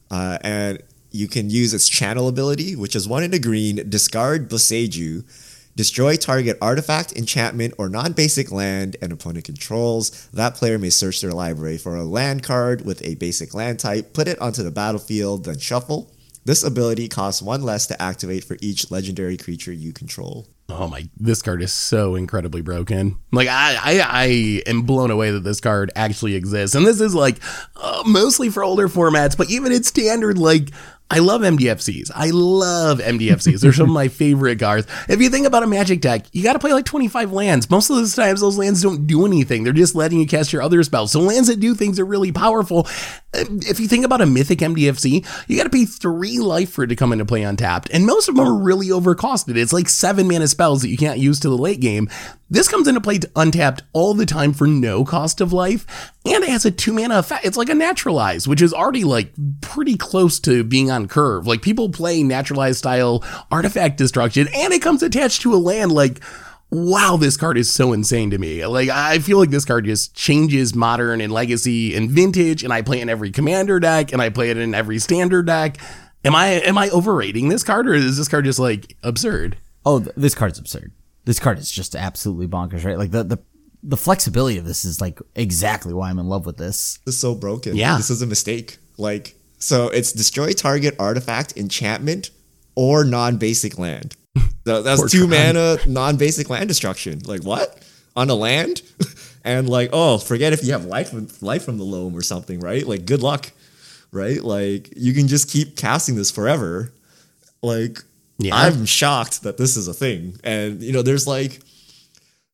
Uh, and you can use its channel ability, which is one in a green, discard Boseiju, destroy target artifact, enchantment, or non basic land an opponent controls. That player may search their library for a land card with a basic land type, put it onto the battlefield, then shuffle. This ability costs one less to activate for each legendary creature you control. Oh my! This card is so incredibly broken. Like I, I, I am blown away that this card actually exists, and this is like uh, mostly for older formats. But even in standard, like I love MDFCs. I love MDFCs. They're some of my favorite cards. If you think about a Magic deck, you got to play like 25 lands. Most of the times, those lands don't do anything. They're just letting you cast your other spells. So lands that do things are really powerful. Uh, if you think about a Mythic MDFC, you got to pay three life for it to come into play untapped, and most of them are really overcosted. It's like seven mana spells that you can't use to the late game. This comes into play untapped all the time for no cost of life, and it has a two mana effect. It's like a naturalize, which is already like pretty close to being on curve. Like people play naturalized style artifact destruction, and it comes attached to a land. Like, wow, this card is so insane to me. Like, I feel like this card just changes modern and legacy and vintage, and I play in every commander deck, and I play it in every standard deck. Am I am I overrating this card, or is this card just like absurd? Oh, th- this card's absurd. This card is just absolutely bonkers, right? Like the the the flexibility of this is like exactly why I'm in love with this. This is so broken. Yeah. This is a mistake. Like, so it's destroy target artifact, enchantment, or non basic land. Poor two Tron. mana non basic land destruction. Like, what? On a land? and like, oh, forget if you have life, life from the loam or something, right? Like, good luck, right? Like, you can just keep casting this forever. Like, Yeah. I'm shocked that this is a thing. And, you know, there's like,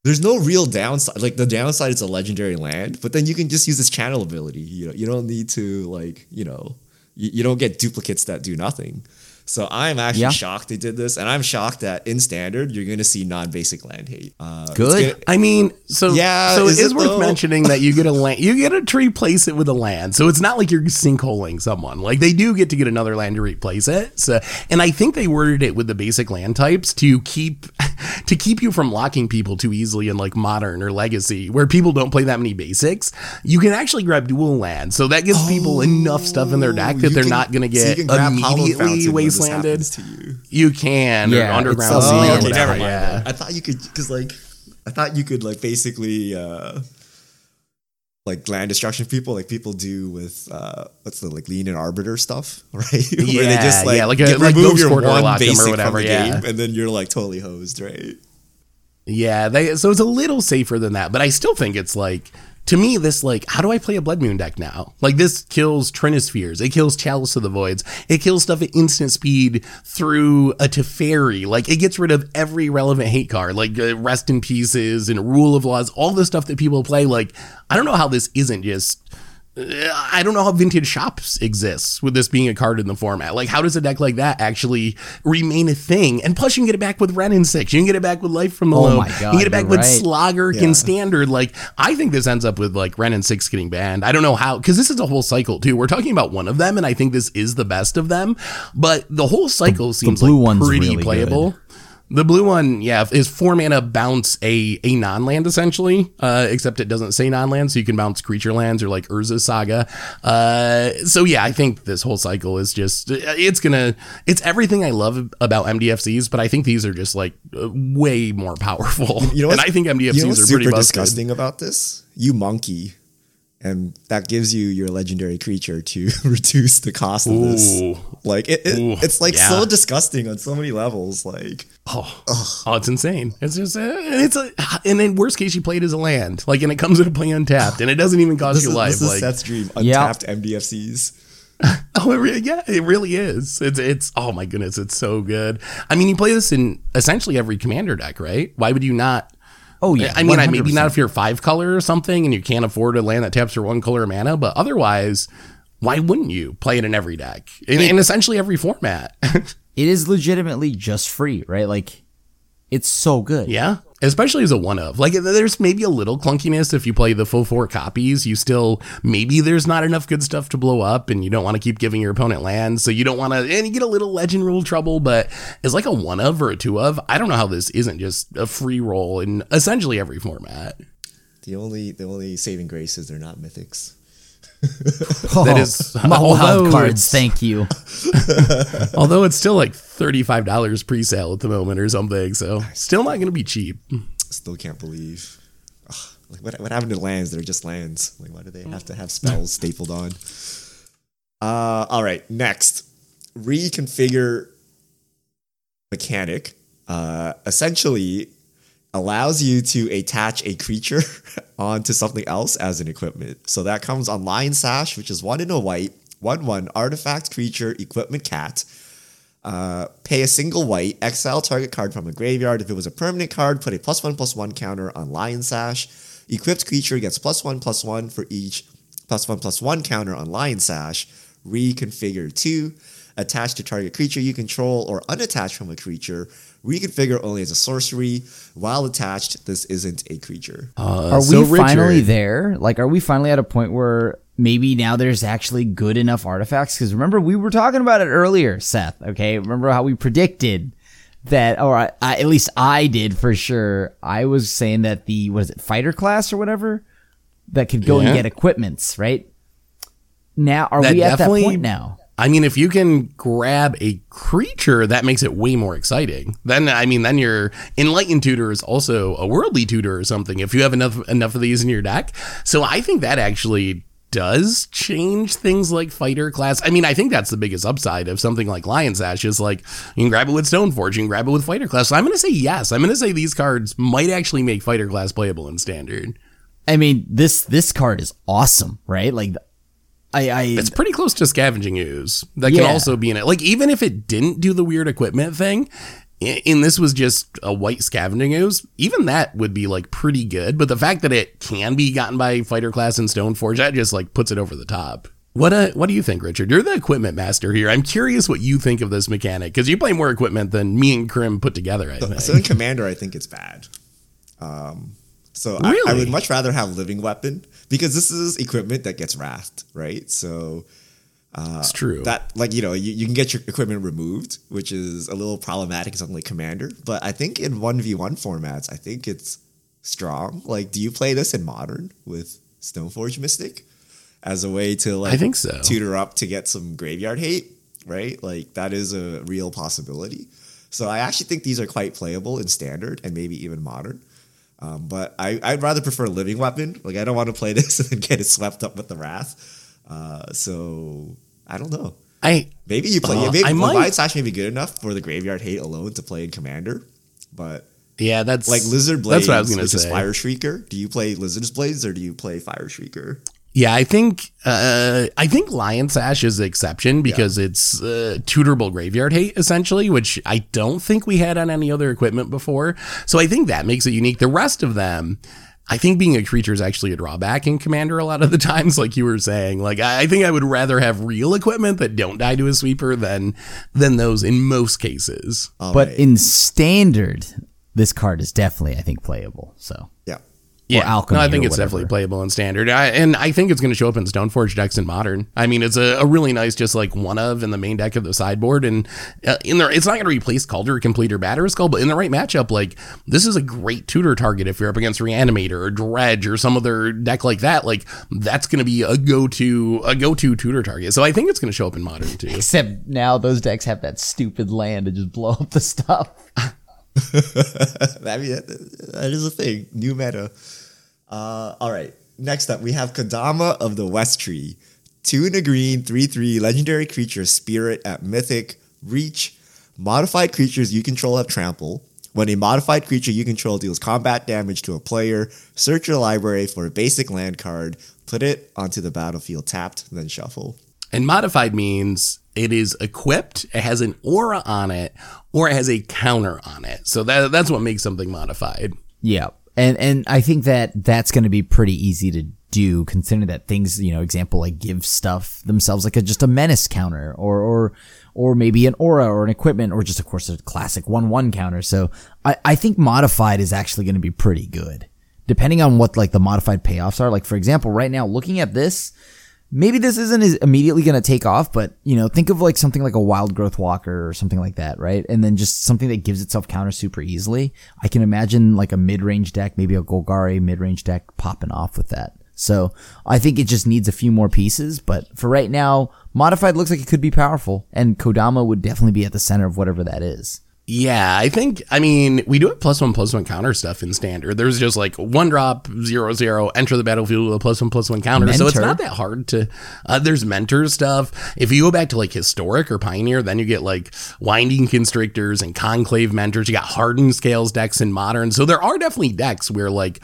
there's no real downside. Like the downside is a legendary land, but then you can just use this channel ability. You know, you don't need to like, you know, you, you don't get duplicates that do nothing. So I'm actually Yeah. shocked they did this, and I'm shocked that in standard you're going to see non-basic land hate. Uh, Good. gonna- I mean, so Yeah, so is it is it worth though? mentioning that you get a land, you get to replace it with a land. So it's not like you're sinkholing someone. Like they do get to get another land to replace it. So, and I think they worded it with the basic land types to keep to keep you from locking people too easily in like modern or legacy, where people don't play that many basics. You can actually grab dual land, so that gives people enough stuff in their deck that Oh, they're can- not going to so you get can grab Hollow immediately Fountain when this wastelanded. happens to you. You can, Yeah, or underground it's sea a- or Oh, okay, never mind. Yeah. I thought you could because like I thought you could like basically uh like land destruction people like people do with uh what's the like lean and arbiter stuff right where they Yeah, just like, yeah, like a- get- like remove your Quarter or one lock 'em or basic whatever, from the yeah. game and then you're like totally hosed right Yeah, they so it's a little safer than that, but I still think it's like to me this like how do I play a Blood Moon deck now? Like this kills Trinispheres, it kills Chalice of the Voids, it kills stuff at instant speed through a Teferi. Like it gets rid of every relevant hate card, like uh, Rest in Pieces and Rule of Laws, all the stuff that people play. Like I don't know how this isn't just I don't know how vintage shops exists with this being a card in the format. Like, how does a deck like that actually remain a thing? And plus, you can get it back with Wrenn and Six. You can get it back with Life from the Oh my you can get it back with right. Slogger Yeah. and Standard. Like, I think this ends up with like Wrenn and Six getting banned. I don't know how, because this is a whole cycle too. We're talking about one of them, and I think this is the best of them. But the whole cycle seems blue like one's pretty really playable. The blue one, yeah, is four mana bounce a a non land essentially, uh, except it doesn't say non land, so you can bounce creature lands or like Urza's Saga. Uh, so yeah, I think this whole cycle is just it's gonna it's everything I love about MDFCs, but I think these are just like uh, way more powerful. you know and I think MDFCs you know are pretty busted. disgusting about this you monkey and that gives you your legendary creature to reduce the cost of this Ooh. like it, it Ooh, it's like yeah. so disgusting on so many levels like Oh, oh, it's insane. It's just, uh, it's a, and in worst case, you play it as a land, like, and it comes into play untapped, and it doesn't even cost this you is, life. this is like, Seth's dream Yeah. untapped MDFCs Oh, it really, yeah, it really is. It's it's oh my goodness, it's so good. I mean, you play this in essentially every commander deck, right? Why would you not? Oh yeah, I mean, I maybe not if you're five color or something and you can't afford a land that taps for one color of mana, but otherwise, why wouldn't you play it in every deck in, in essentially every format? It is legitimately just free, right? Like, it's so good. yeah, especially as a one of. Like, there's maybe a little clunkiness if you play the full four copies. You still maybe there's not enough good stuff to blow up, and you don't want to keep giving your opponent lands, so you don't want to, and you get a little legend rule trouble. But as like a one of or a two of, I don't know how this isn't just a free roll in essentially every format. the only the only saving grace is they're not mythics that is my wild cards. Thank you. Although it's still like thirty five dollars pre sale at the moment or something, so still not going to be cheap. Still can't believe. Ugh, like what, what happened to lands? They're just lands. Like why do they have to have spells stapled on? Uh, all right. Next, reconfigure mechanic. Uh, essentially allows you to attach a creature onto something else as an equipment. So that comes on Lion Sash, which is one in a white, one one artifact creature equipment cat. Uh, pay a single white, exile target card from a graveyard. If it was a permanent card, put a plus one plus one counter on Lion Sash. Equipped creature gets plus one plus one for each plus one plus one counter on Lion Sash. Reconfigure two. attach to target creature you control or unattach from a creature. Reconfigure only as a sorcery. While attached, this isn't a creature. Uh, Are so we finally there? Like, are we finally at a point where maybe now there's actually good enough artifacts? Because remember, we were talking about it earlier, Seth. Okay, remember how we predicted that, or I, I, at least I did for sure. I was saying that the was it, fighter class or whatever, that could go Yeah. and get equipments, right? Now, are That we at that point now? I mean, if you can grab a creature, that makes it way more exciting. Then, I mean, then your enlightened tutor is also a worldly tutor or something. If you have enough enough of these in your deck, so I think that actually does change things like fighter class. I mean, I think that's the biggest upside of something like Lion Sash is like you can grab it with Stoneforge, you can grab it with fighter class. So I'm going to say yes. I'm going to say these cards might actually make fighter class playable in standard. I mean, this this card is awesome, right? Like, I, I It's pretty close to scavenging ooze. That can also be in it. Like even if it didn't do the weird equipment thing, and this was just a white scavenging ooze, even that would be like pretty good. But the fact that it can be gotten by fighter class and Stoneforge, that just like puts it over the top. What uh, what do you think, Richard? You're the equipment master here. I'm curious what you think of this mechanic because you play more equipment than me and Krim put together. I think. So in Commander, I think it's bad. Um, so I, I would much rather have Living Weapon because this is equipment that gets wrathed, right? So uh, it's true. that, like, you know, you, you can get your equipment removed, which is a little problematic in something like Commander. But I think in 1v1 formats, I think it's strong. Like, do you play this in Modern with Stoneforge Mystic as a way to, like, I think so. tutor up to get some graveyard hate, right? Like, that is a real possibility. So I actually think these are quite playable in standard and maybe even modern. Um, but I, I'd rather prefer living weapon. Like I don't want to play this and then get it swept up with the wrath. Uh, so I don't know. I Maybe you play. Uh, maybe I might- Leviathan Sash may be good enough for the graveyard hate alone to play in commander. But yeah, that's like Lizard Blades, That's what I was which is say. Fire Shrieker. Do you play Lizard's Blades or do you play Fire Shrieker? Yeah, I think uh, I think Lion Sash is the exception because it's uh, tutorable graveyard hate essentially, which I don't think we had on any other equipment before. So I think that makes it unique. The rest of them, I think being a creature is actually a drawback in Commander a lot of the times, like you were saying. Like I I think I would rather have real equipment that don't die to a sweeper than than those in most cases. All but right. in standard, this card is definitely, I think, playable. So yeah. Yeah, alchemy no, I think or it's definitely playable in standard, I, and I think it's going to show up in Stoneforge decks in modern. I mean, it's a, a really nice, just like one of in the main deck of the sideboard, and uh, in there, it's not going to replace Kaldra Compleat or Batterskull, but in the right matchup, like this is a great tutor target if you're up against Reanimator or Dredge or some other deck like that. Like that's going to be a go to a go to tutor target. So I think it's going to show up in modern too. Except now those decks have that stupid land to just blow up the stuff. I mean, that, that is a thing. New meta. Uh, all right. Next up, we have Kodama of the West Tree. Two in a green, 3 3, legendary creature, spirit at mythic, reach. Modified creatures you control have trample. When a modified creature you control deals combat damage to a player, search your library for a basic land card, put it onto the battlefield tapped, then shuffle. And modified means it is equipped, it has an aura on it, or it has a counter on it. So that that's what makes something modified. Yeah. And and I think that that's going to be pretty easy to do considering that things, you know, example like give stuff themselves like a just a menace counter or or or maybe an aura or an equipment or just of course a classic 1-1 counter. So I I think modified is actually going to be pretty good. Depending on what like the modified payoffs are. Like for example, right now looking at this, maybe this isn't immediately going to take off, but you know, think of like something like a wild growth walker or something like that, right? And then just something that gives itself counter super easily. I can imagine like a mid range deck, maybe a Golgari mid range deck popping off with that. So I think it just needs a few more pieces. But for right now, modified looks like it could be powerful, and Kodama would definitely be at the center of whatever that is. Yeah, I think I mean we do have plus one plus one counter stuff in standard. There's just like one drop zero zero enter the battlefield with a plus one plus one counter, so it's not that hard to. Uh, there's mentor stuff. If you go back to like historic or pioneer, then you get like winding constrictors and conclave mentors. You got hardened scales decks in modern, so there are definitely decks where like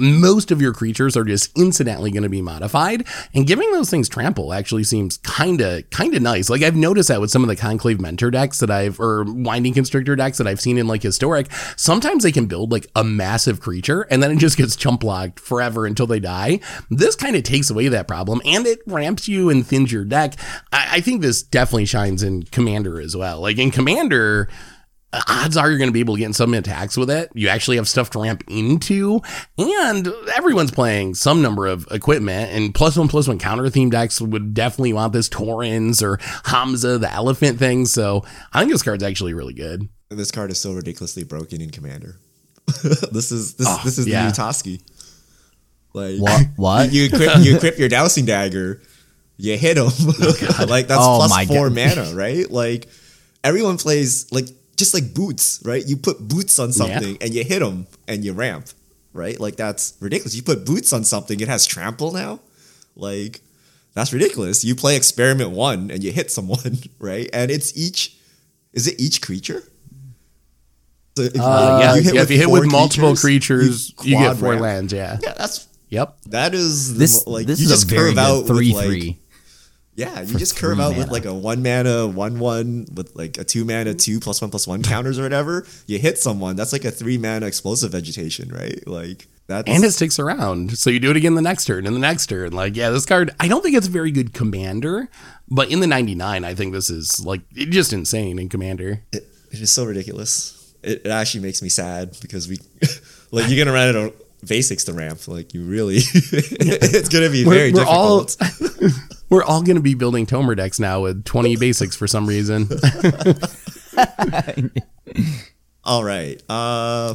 most of your creatures are just incidentally going to be modified and giving those things trample actually seems kind of kind of nice. Like i've noticed that with some of the conclave mentor decks that i've or winding constrictor decks that i've seen in like historic sometimes they can build like a massive creature and then it just gets chump blocked forever until they die. This kind of takes away that problem and it ramps you and thins your deck. I, I think this definitely shines in commander as well. Like in commander odds are you're going to be able to get in some attacks with it. You actually have stuff to ramp into, and everyone's playing some number of equipment. And plus one plus one counter theme decks would definitely want this Torrens or Hamza, the elephant thing. So I think this card's actually really good. This card is so ridiculously broken in Commander. this is this Oh, this is yeah. the Utoski. Like What? What? You, you equip you equip your dowsing dagger, you hit him. Oh, like that's Oh plus my four God. mana, right? Like everyone plays like just like boots, right? You put boots on something and you hit them and you ramp, right? Like that's ridiculous. You put boots on something, it has trample now. Like that's ridiculous. You play experiment one and you hit someone, right? And it's each is it each creature? So if, Uh, yeah, you hit yeah, with if you hit with multiple creatures, you, get four ramp. lands. Yeah. Yeah, that's Yep. that is the This mo- like this you is just a very curve out three like three. Yeah, you just curve out with like a one mana, one one with like a two mana, two plus one plus one counters or whatever. You hit someone, that's like a three mana explosive vegetation, right? Like that's And it sticks around. So you do it again the next turn and the next turn. Like, yeah, this card, I don't think it's a very good commander, but in the 99, I think this is like just insane in commander. it, it is so ridiculous. It, it actually makes me sad because we like you're gonna run out of basics to ramp. Like you really, it's gonna be very We're, we're all difficult. we're all going to be building Tomer decks now with 20 basics for some reason. All right. Uh,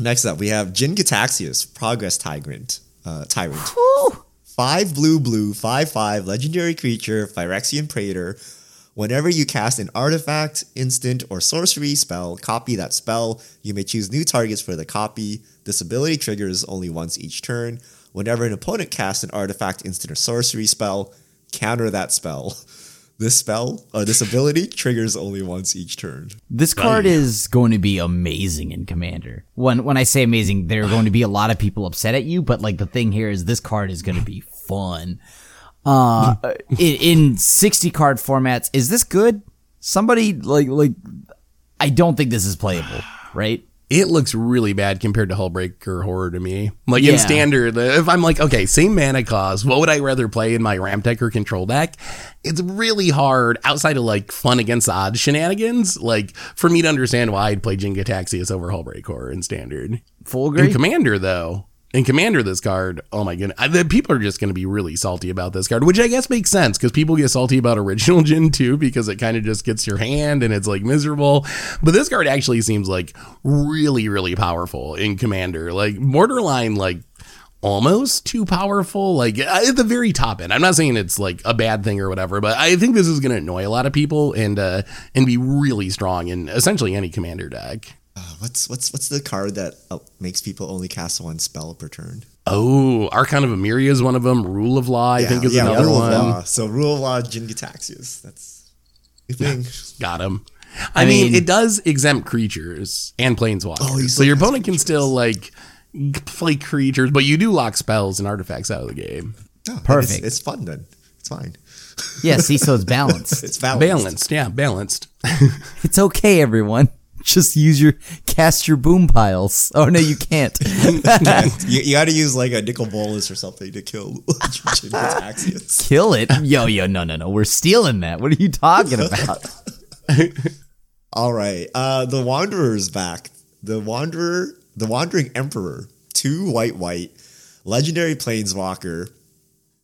next up, we have Jin-Gitaxias, Progress Tyrant. Uh, tyrant. Five blue, blue, five five, legendary creature, Phyrexian Praetor. Whenever you cast an artifact, instant, or sorcery spell, copy that spell. You may choose new targets for the copy. This ability triggers only once each turn. Whenever an opponent casts an artifact, instant, or sorcery spell, counter that spell. This spell, or this ability, triggers only once each turn. This card is going to be amazing in Commander. When when I say amazing, there are going to be a lot of people upset at you, but like the thing here is this card is going to be fun. Uh, in, in sixty card formats, is this good? Somebody like like, I don't think this is playable, right? It looks really bad compared to Hullbreaker Horror to me. Like Yeah. in standard, uh, if I'm like, okay, same mana cost, what would I rather play in my ramp deck or control deck? It's really hard outside of like fun against odds shenanigans, like for me to understand why I'd play Jin-Gitaxias over Hullbreaker Horror in standard. Full In. Commander, though, in Commander, this card, oh my goodness, I, the people are just going to be really salty about this card, which I guess makes sense because people get salty about original Jin too because it kind of just gets your hand and it's like miserable. But this card actually seems like really, really powerful in Commander, like borderline, like almost too powerful like at the very top end i'm not saying it's like a bad thing or whatever but i think this is going to annoy a lot of people and uh and be really strong in essentially any commander deck Uh, what's what's what's the card that uh, makes people only cast one spell per turn? Oh, Archon of Emeria is one of them. Rule of Law, I think, is another Rule one. Of Law. So rule of law, Jin-Gitaxias. That's the thing. Got him. I, I mean, mean- it does exempt creatures and planeswalkers. Oh, so your has opponent can still like play creatures, but you do lock spells and artifacts out of the game. Oh, Perfect. It's, it's fun then. It's fine. Yeah, see, so it's balanced. It's balanced. Balanced, yeah, balanced. it's okay, everyone. Just use your cast your boom piles. Oh no, you can't. You, you got to use like a Nicol Bolas or something to kill Kill it. Yo, yo, no, no, no. We're stealing that. What are you talking about? All right. Uh, the Wanderer's back. The Wanderer, the Wandering Emperor, two white, white, legendary planeswalker,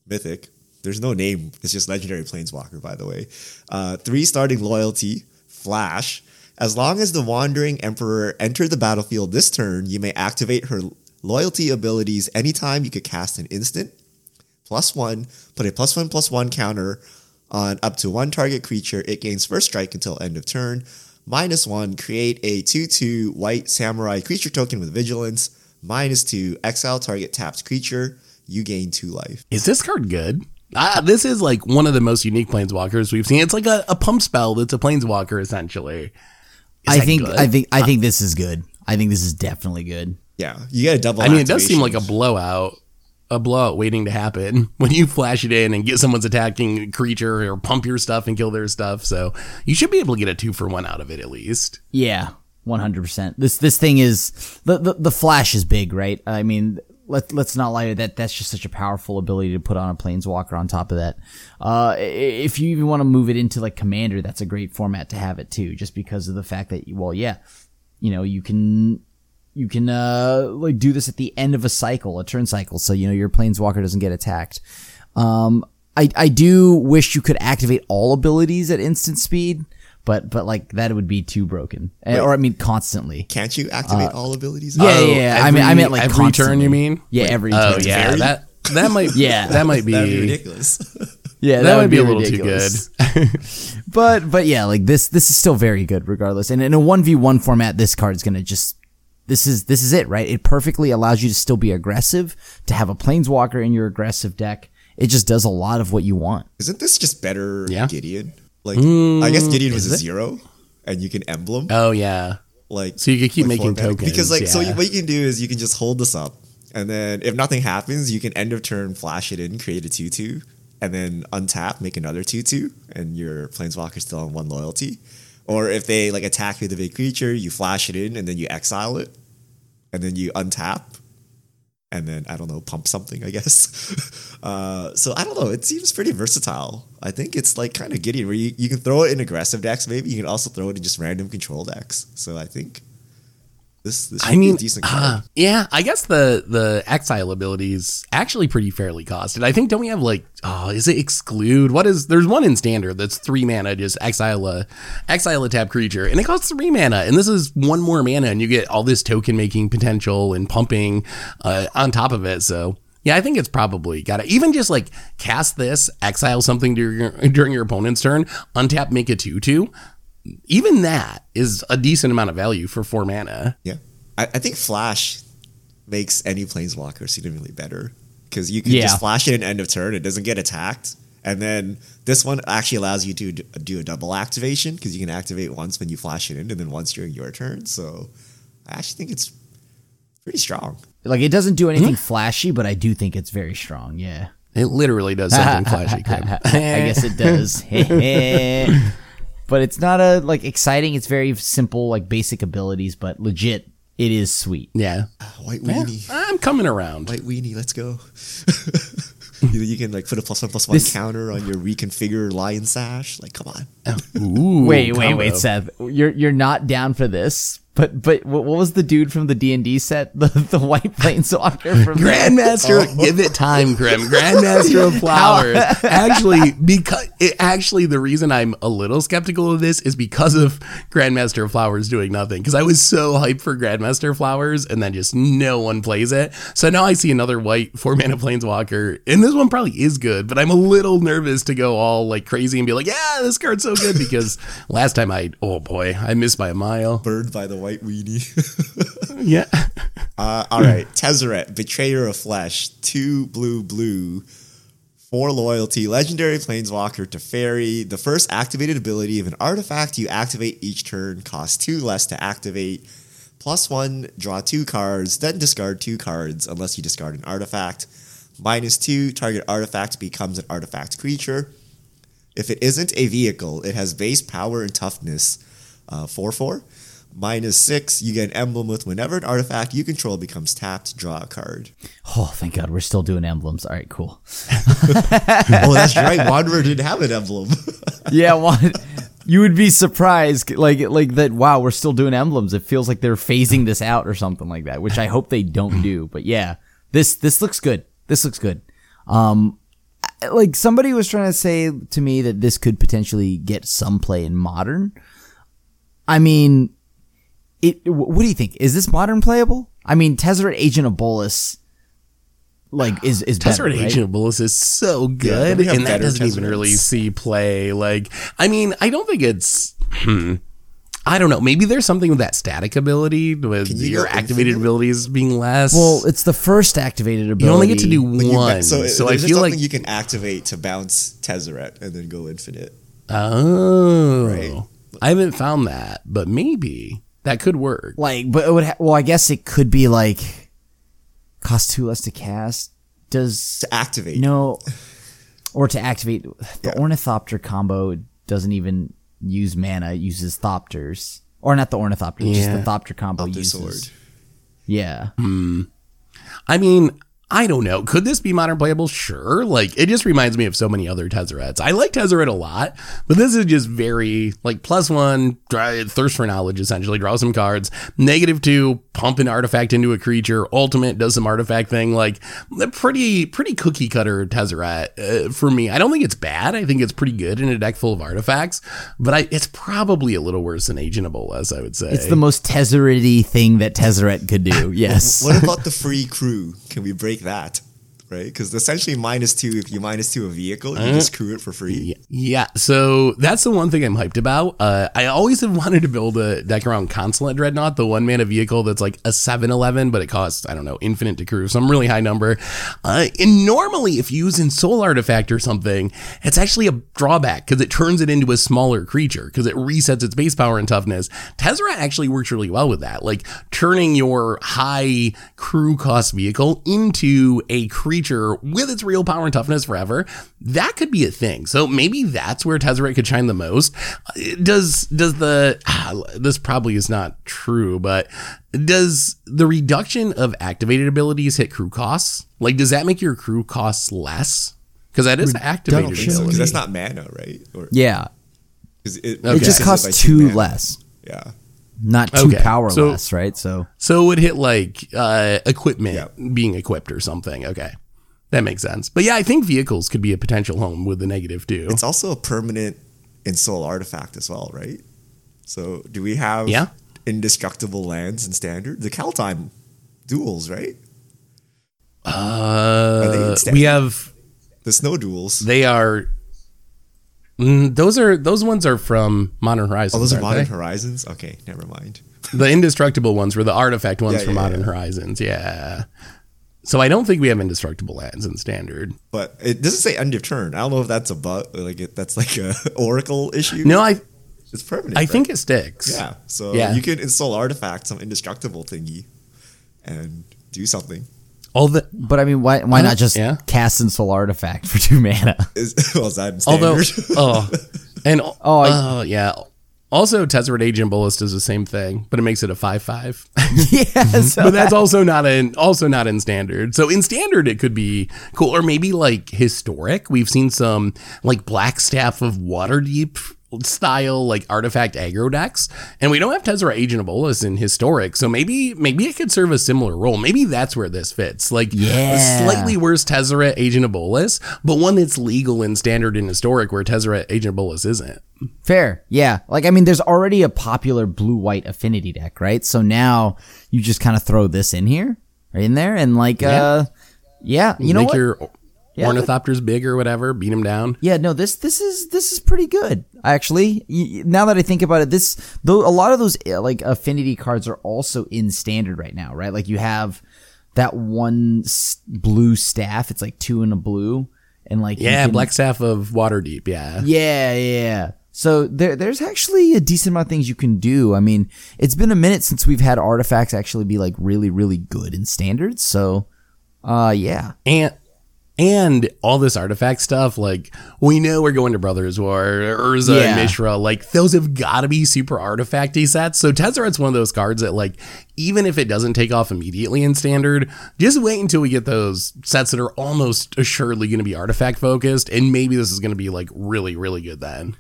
mythic. There's no name. It's just legendary planeswalker, by the way. Uh, three starting loyalty, flash. As long as the Wandering Emperor entered the battlefield this turn, you may activate her Loyalty abilities, anytime you could cast an instant, plus one, put a plus one plus one counter on up to one target creature. It gains first strike until end of turn. Minus one, create a 2 2 white samurai creature token with vigilance. Minus two, exile target tapped creature. You gain two life. Is this card good? Ah, this is like one of the most unique planeswalkers we've seen. It's like a, a pump spell that's a planeswalker essentially. Is I think good? I think I think this is good. I think this is definitely good. Yeah, you get a double. I mean, it does seem like a blowout, a blowout waiting to happen when you flash it in and get someone's attacking creature or pump your stuff and kill their stuff. So you should be able to get a two for one out of it at least. Yeah, one hundred percent. This this thing is the, the the flash is big, right? I mean, let let's not lie that that's just such a powerful ability to put on a planeswalker. On top of that, uh, if you even want to move it into like commander, that's a great format to have it too, just because of the fact that well, yeah, you know, you can you can uh like do this at the end of a cycle, a turn cycle, so you know your planeswalker doesn't get attacked. Um, I I do wish you could activate all abilities at instant speed, but but like that would be too broken, Eh, or I mean constantly. Can't you activate all abilities? Uh, Yeah, Oh, yeah, yeah. I mean, I meant like every turn. You mean? Yeah, every Oh turn. yeah, Very- that that might Yeah. that might be, be ridiculous. Yeah, that, might be, a little ridiculous. too good. But but yeah, like this this is still very good regardless. And in a one v one format, this card is gonna just this is this is it, right? It perfectly allows you to still be aggressive, to have a planeswalker in your aggressive deck. It just does a lot of what you want. Isn't this just better Yeah. Gideon? Like, I guess hmm, Gideon was a it? zero, and you can emblem. Oh yeah, like So you can keep like making tokens, because like so you, what you can do is you can just hold this up and then if nothing happens you can end of turn flash it in create a 2-2 and then untap make another 2-2 and your planeswalker's still on one loyalty. Or if they like attack you with a big creature you flash it in and then you exile it and then you untap and then I don't know pump something I guess. Uh, so I don't know it seems pretty versatile. I think it's like kind of Gideon where you, you can throw it in aggressive decks maybe you can also throw it in just random control decks. So I think this, this should I mean, be a decent card. uh, yeah, I guess the the exile ability is actually pretty fairly costed. I think don't we have like oh, is it exclude? What is there's one in standard that's three mana, just exile a exile a tap creature, and it costs three mana, and this is one more mana, and you get all this token making potential and pumping uh, on top of it. So yeah, I think it's probably got to even just like cast this, exile something during your, during your opponent's turn, untap, make a two two. Even that is a decent amount of value for four mana. Yeah, I, I think Flash makes any planeswalker significantly better because you can Yeah. just flash it in end of turn; it doesn't get attacked, and then this one actually allows you to do a double activation because you can activate once when you flash it in, and then once during your turn. So I actually think it's pretty strong. Like it doesn't do hmm? anything flashy, but I do think it's very strong. Yeah. It literally does something flashy. I guess it does. but it's not a like exciting. It's very simple, like basic abilities, but legit, it is sweet. Yeah. White Yeah, weenie, I'm coming around. white weenie, let's go. you, you can like put a plus one plus one This- counter on your reconfigured lion sash. Like, come on. Oh. Ooh, Wait, wait, wait, Seth. You're you're not down for this? But but what, what was the dude from the D and D set? The the white planeswalker from Grandmaster, oh. give it time, Krim. Grandmaster of Flowers. actually, because it, actually, the reason I'm a little skeptical of this is because of Grandmaster of Flowers doing nothing. Because I was so hyped for Grandmaster of Flowers, and then just no one plays it. So now I see another white four mana planeswalker, and this one probably is good. But I'm a little nervous to go all like crazy and be like, yeah, this card's so good because last time I, oh boy, I missed by a mile. Burned by the white weenie. Yeah. Uh, all right, Tezzeret, Betrayer of Flesh, two blue blue, four loyalty, legendary planeswalker to fairy. The first activated ability of an artifact you activate each turn costs two less to activate. Plus one, draw two cards, then discard two cards unless you discard an artifact. Minus two, target artifact becomes an artifact creature. If it isn't a vehicle, it has base power and toughness, uh, 4 4. Minus 6, you get an emblem with whenever an artifact you control becomes tapped, draw a card. Oh, thank God, we're still doing emblems. All right, cool. oh, that's right. Wanderer didn't have an emblem. Yeah, what? You would be surprised, like like that. Wow, we're still doing emblems. It feels like they're phasing this out or something like that, which I hope they don't do. But yeah, this this looks good. This looks good. Um, like somebody was trying to say to me that this could potentially get some play in modern. I mean, it. What do you think? Is this modern playable? I mean, Tezzeret Agent of Bolas, like is is better, Tezzeret right? Agent of Bolas is so good, we have and that better doesn't even really see play. Like, I mean, I don't think it's. Hmm, I don't know. Maybe there's something with that static ability with you your activated infinite? abilities being less. Well, it's the first activated ability. you only get to do But you- one, so so, I there's feel something like you can activate to bounce Tezzeret and then go infinite. oh, Right. I haven't found that, but maybe that could work. like, but it would. Ha- well, I guess it could be like cost two less to cast. Does To activate. no, or to activate the Yeah. Ornithopter combo doesn't even use mana. It uses Thopters, or not the Ornithopter, just the Thopter combo Up uses. sword. Yeah, hmm. I mean, I don't know. Could this be modern playable? Sure. Like, it just reminds me of so many other Tezzerets. I like Tezzeret a lot, but this is just very, like, plus one, dry, thirst for knowledge, essentially. Draw some cards. Negative two, pump an artifact into a creature. Ultimate does some artifact thing. Like, a pretty, pretty cookie cutter Tezzeret uh, for me. I don't think it's bad. I think it's pretty good in a deck full of artifacts, but I, it's probably a little worse than Agent of Bolas, I would say. it's the most Tezzeret thing that Tezzeret could do. Yes. What about the free crew? Can we break that? Right? Because essentially minus two, if you minus two a vehicle, you just crew it for free. Yeah, so that's the one thing I'm hyped about. Uh, I always have wanted to build a deck around Consulate Dreadnought, the one mana vehicle that's like a 711, but it costs, I don't know, infinite to crew, some really high number. Uh, and normally, if you use Ensoul Artifact or something, it's actually a drawback because it turns it into a smaller creature because it resets its base power and toughness. Tezzeret actually works really well with that, like turning your high crew cost vehicle into a creature with its real power and toughness forever. That could be a thing. So maybe that's where Tezzeret could shine the most. Does does the ah, this probably is not true, but does the reduction of activated abilities hit crew costs? Like, does that make your crew costs less? Because that is an activated Reduction. So, ability. because that's not mana, right? Or yeah, 'cause it, Okay. it just reduces costs by two mana. less, Yeah. not two Okay, power so- less, right? So So it would hit like uh, equipment Yeah. being equipped or something. Okay. That makes sense. But yeah, I think vehicles could be a potential home with the negative too. It's also a permanent soul artifact as well, right? So do we have Yeah. indestructible lands in standard? The Kaldheim duels, right? Uh, we have The snow duels. they are mm, those are those ones are from Modern Horizons. oh, those are Modern they? Horizons? Okay, never mind. The indestructible ones were the artifact ones Yeah, from yeah, Modern yeah. Horizons. Yeah. So I don't think we have indestructible lands in standard. But it doesn't say end of turn. I don't know if that's a but like it, that's like a oracle issue. No, I it's permanent. I right? think it sticks. Yeah. So Yeah. you can Ensoul Artifact, some indestructible thingy, and do something. All the But I mean, why why Uh, not just yeah. cast Ensoul Artifact for two mana? Is, well, is that in although oh and Oh, I- yeah. Also, Tezzeret Agent Bolas does the same thing, but it makes it a five five. yeah, so but that's also not in also not in standard. So in standard it could be cool or maybe like historic. We've seen some like Black Staff of Waterdeep style like artifact aggro decks and we don't have Tezzeret Agent of Bolas in historic so maybe maybe it could serve a similar role maybe that's where this fits like Yeah. a slightly worse Tezzeret Agent of Bolas but one that's legal in standard and historic where Tezzeret Agent of Bolas isn't Fair. Yeah. Like, I mean, there's already a popular blue white affinity deck, right? So now you just kind of throw this in here, right in there, and like, uh, yeah, you know make what? your Yeah, ornithopters big or whatever beat him down yeah, no, this this is this is pretty good actually. Now that I think about it, this though a lot of those uh, like affinity cards are also in standard right now, right? Like you have that one blue staff. It's like two in a blue, and like yeah can- Black Staff of Waterdeep yeah Yeah, yeah. So there, there's actually a decent amount of things you can do. I mean, it's been a minute since we've had artifacts actually be like really, really good in standards. So, uh, yeah, and and all this artifact stuff, like we know we're going to Brothers War, Urza Yeah. and Mishra, like those have got to be super artifacty sets. So Tezzeret's one of those cards that, like, even if it doesn't take off immediately in standard, just wait until we get those sets that are almost assuredly going to be artifact focused, and maybe this is going to be like really, really good then.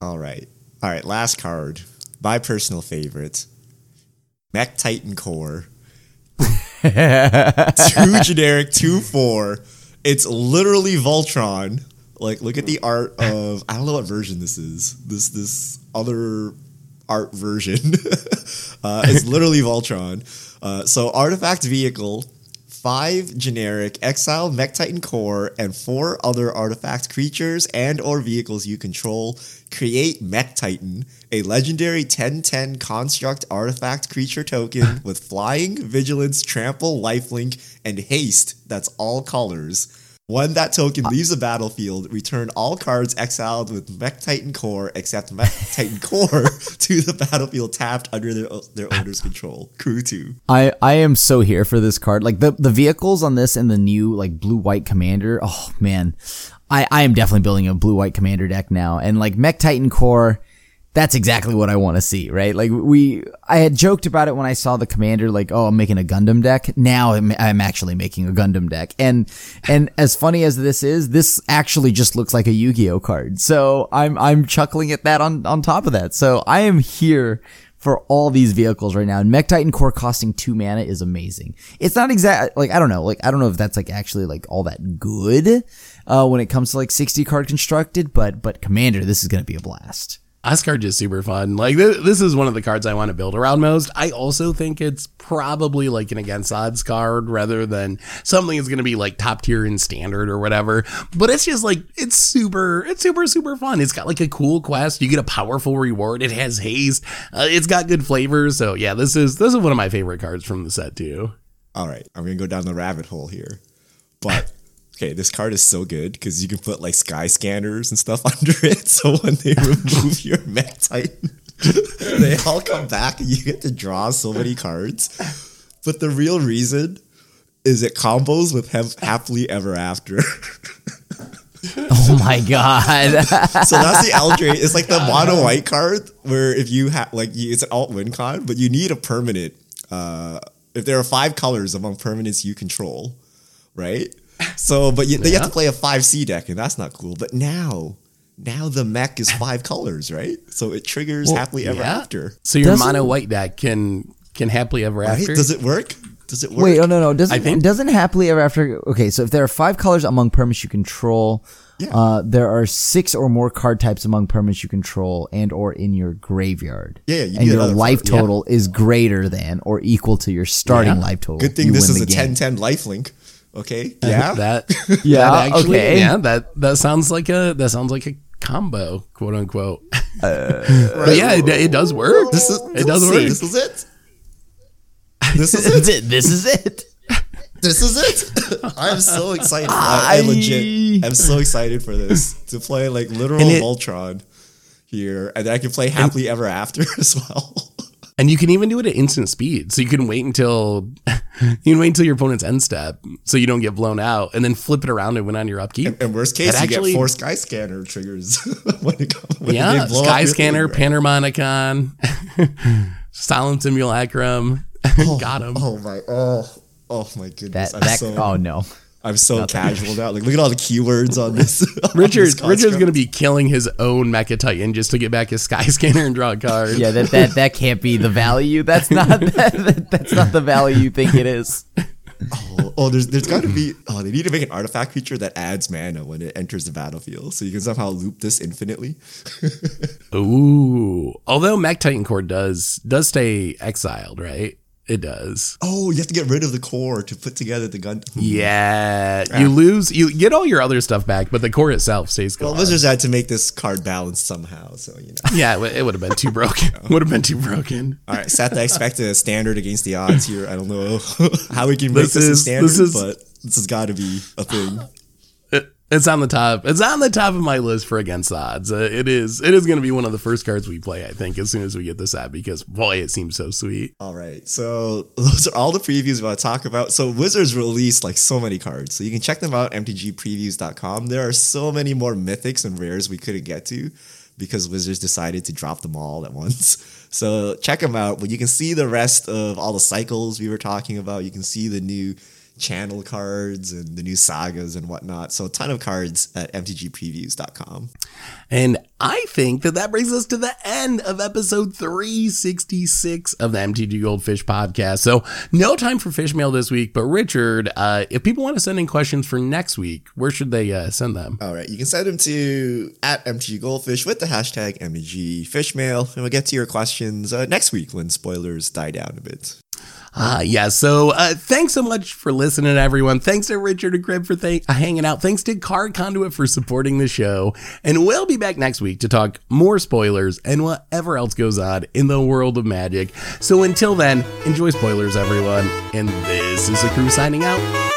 All right. All right. Last card. My personal favorite. Mech Titan Core. two generic, two four. It's literally Voltron. Like, look at the art of I don't know what version this is. This this other art version Uh, it's literally Voltron. Uh, so artifact vehicle, five generic exile Mech Titan core, and four other artifact creatures and or vehicles you control. Create Mech Titan, a legendary 10-10 construct artifact creature token with flying, vigilance, trample, lifelink, and haste. That's all colors. When that token uh, leaves the battlefield, return all cards exiled with Mech Titan Core except Mech Titan Core to the battlefield tapped under their, their owner's control. Crew 2. I, I am so here for this card. Like the, the vehicles on this and the new like blue white commander. Oh man. I, I am definitely building a blue white commander deck now. And like Mech Titan Core, that's exactly what I want to see, right? Like we, I had joked about it when I saw the commander, like, oh, I'm making a Gundam deck. Now I'm, I'm actually making a Gundam deck. And, and as funny as this is, this actually just looks like a Yu-Gi-Oh card. So I'm, I'm chuckling at that on, on top of that. So I am here for all these vehicles right now. And Mechtitan Core costing two mana is amazing. It's not exact, like, I don't know, like, I don't know if that's like actually like all that good, uh, when it comes to like 60 card constructed, but, but Commander, this is going to be a blast. This card is super fun. Like th- this is one of the cards I want to build around most. I also think it's probably like an against odds card rather than something that's going to be like top tier in standard or whatever. But it's just like it's super, it's super super fun. It's got like a cool quest. You get a powerful reward. It has haste. Uh, it's got good flavors. So yeah, this is this is one of my favorite cards from the set too. All right, I'm to go down the rabbit hole here. But Okay, this card is so good because you can put like skyscanners and stuff under it. So when they remove your Mechtitan, they all come back and you get to draw so many cards. But the real reason is it combos with Happily Ever After. oh my god! so that's the Eldraine. It's like the mono white card where if you have like it's an alt win card, but you need a permanent. Uh, if there are five colors among permanents you control, right? So, but you, yeah. you have to play a five C deck, and that's not cool. But now, now the mech is five colors, right? So it triggers well, happily ever yeah. after. So your doesn't, mono white deck can can happily ever right? after. Does it work? Does it work? Wait, oh no, no. Doesn't I think, doesn't happily ever after? Okay, so if there are five colors among permanents you control, yeah. uh, there are six or more card types among permanents you control and or in your graveyard. Yeah, yeah and your life total yeah. is greater than or equal to your starting life total. Good thing this is a 10-10 life link. Okay. Yeah. that. yeah. That actually, okay. Yeah. That that sounds like a that sounds like a combo, quote unquote. Uh, but yeah, it, it, does work. This is it does work. This is it. This is it. this is it. This is it. I'm so excited. I, I legit. I'm so excited for this to play like literal it, Voltron here, and I can play happily ever after as well. And you can even do it at instant speed. So you can wait until you can wait until your opponent's end step so you don't get blown out and then flip it around and win on your upkeep. And, and worst case, you actually, get four Skyscanner triggers when it comes. When yeah, Skyscanner, thing, right? Panharmonicon, Solemn Simulacrum. Oh, Got him. Oh my, oh, oh my goodness. That, that, so, oh no. I'm so Nothing. casual now. Like, look at all the keywords on this. Richard, this Richard's gonna be killing his own Mecha Titan just to get back his Skyscanner and draw a card. Yeah, that that, that can't be the value. That's not that, that's not the value you think it is. Oh, oh there's there's got to be. Oh, they need to make an artifact creature that adds mana when it enters the battlefield, so you can somehow loop this infinitely. Ooh, although Mechtitan Core does does stay exiled, right? It does. Oh, you have to get rid of the core to put together the gun. Yeah, you lose. You get all your other stuff back, but the core itself stays gone. Well, Wizards had to make this card balanced somehow, so you know. Yeah, it would have been too broken. would have been too broken. All right, Seth, I expect a standard against the odds here. I don't know how we can make this, this is, a standard, this is, but this has got to be a thing. It's on the top. It's on the top of my list for against odds. Uh, it is. It is going to be one of the first cards we play. I think as soon as we get this out because boy, it seems so sweet. All right, so those are all the previews we want to talk about. So Wizards released like so many cards, so you can check them out mtgpreviews.com. There are so many more mythics and rares we couldn't get to because Wizards decided to drop them all at once. So check them out. But you can see the rest of all the cycles we were talking about. You can see the new channel cards and the new sagas and whatnot. So a ton of cards at mtgpreviews.com. And I think that that brings us to the end of episode 366 of the MTG Goldfish podcast. So, no time for fish mail this week, but Richard, uh, if people want to send in questions for next week, where should they uh, send them? All right, you can send them to at MTG Goldfish with the hashtag MTG Fishmail, and we'll get to your questions uh, next week when spoilers die down a bit. Uh, yeah, so uh, thanks so much for listening, everyone. Thanks to Richard and Krim for th- hanging out. Thanks to Card Conduit for supporting the show. And we'll be back next week to talk more spoilers and whatever else goes on in the world of magic. So until then, enjoy spoilers, everyone. And this is the crew signing out.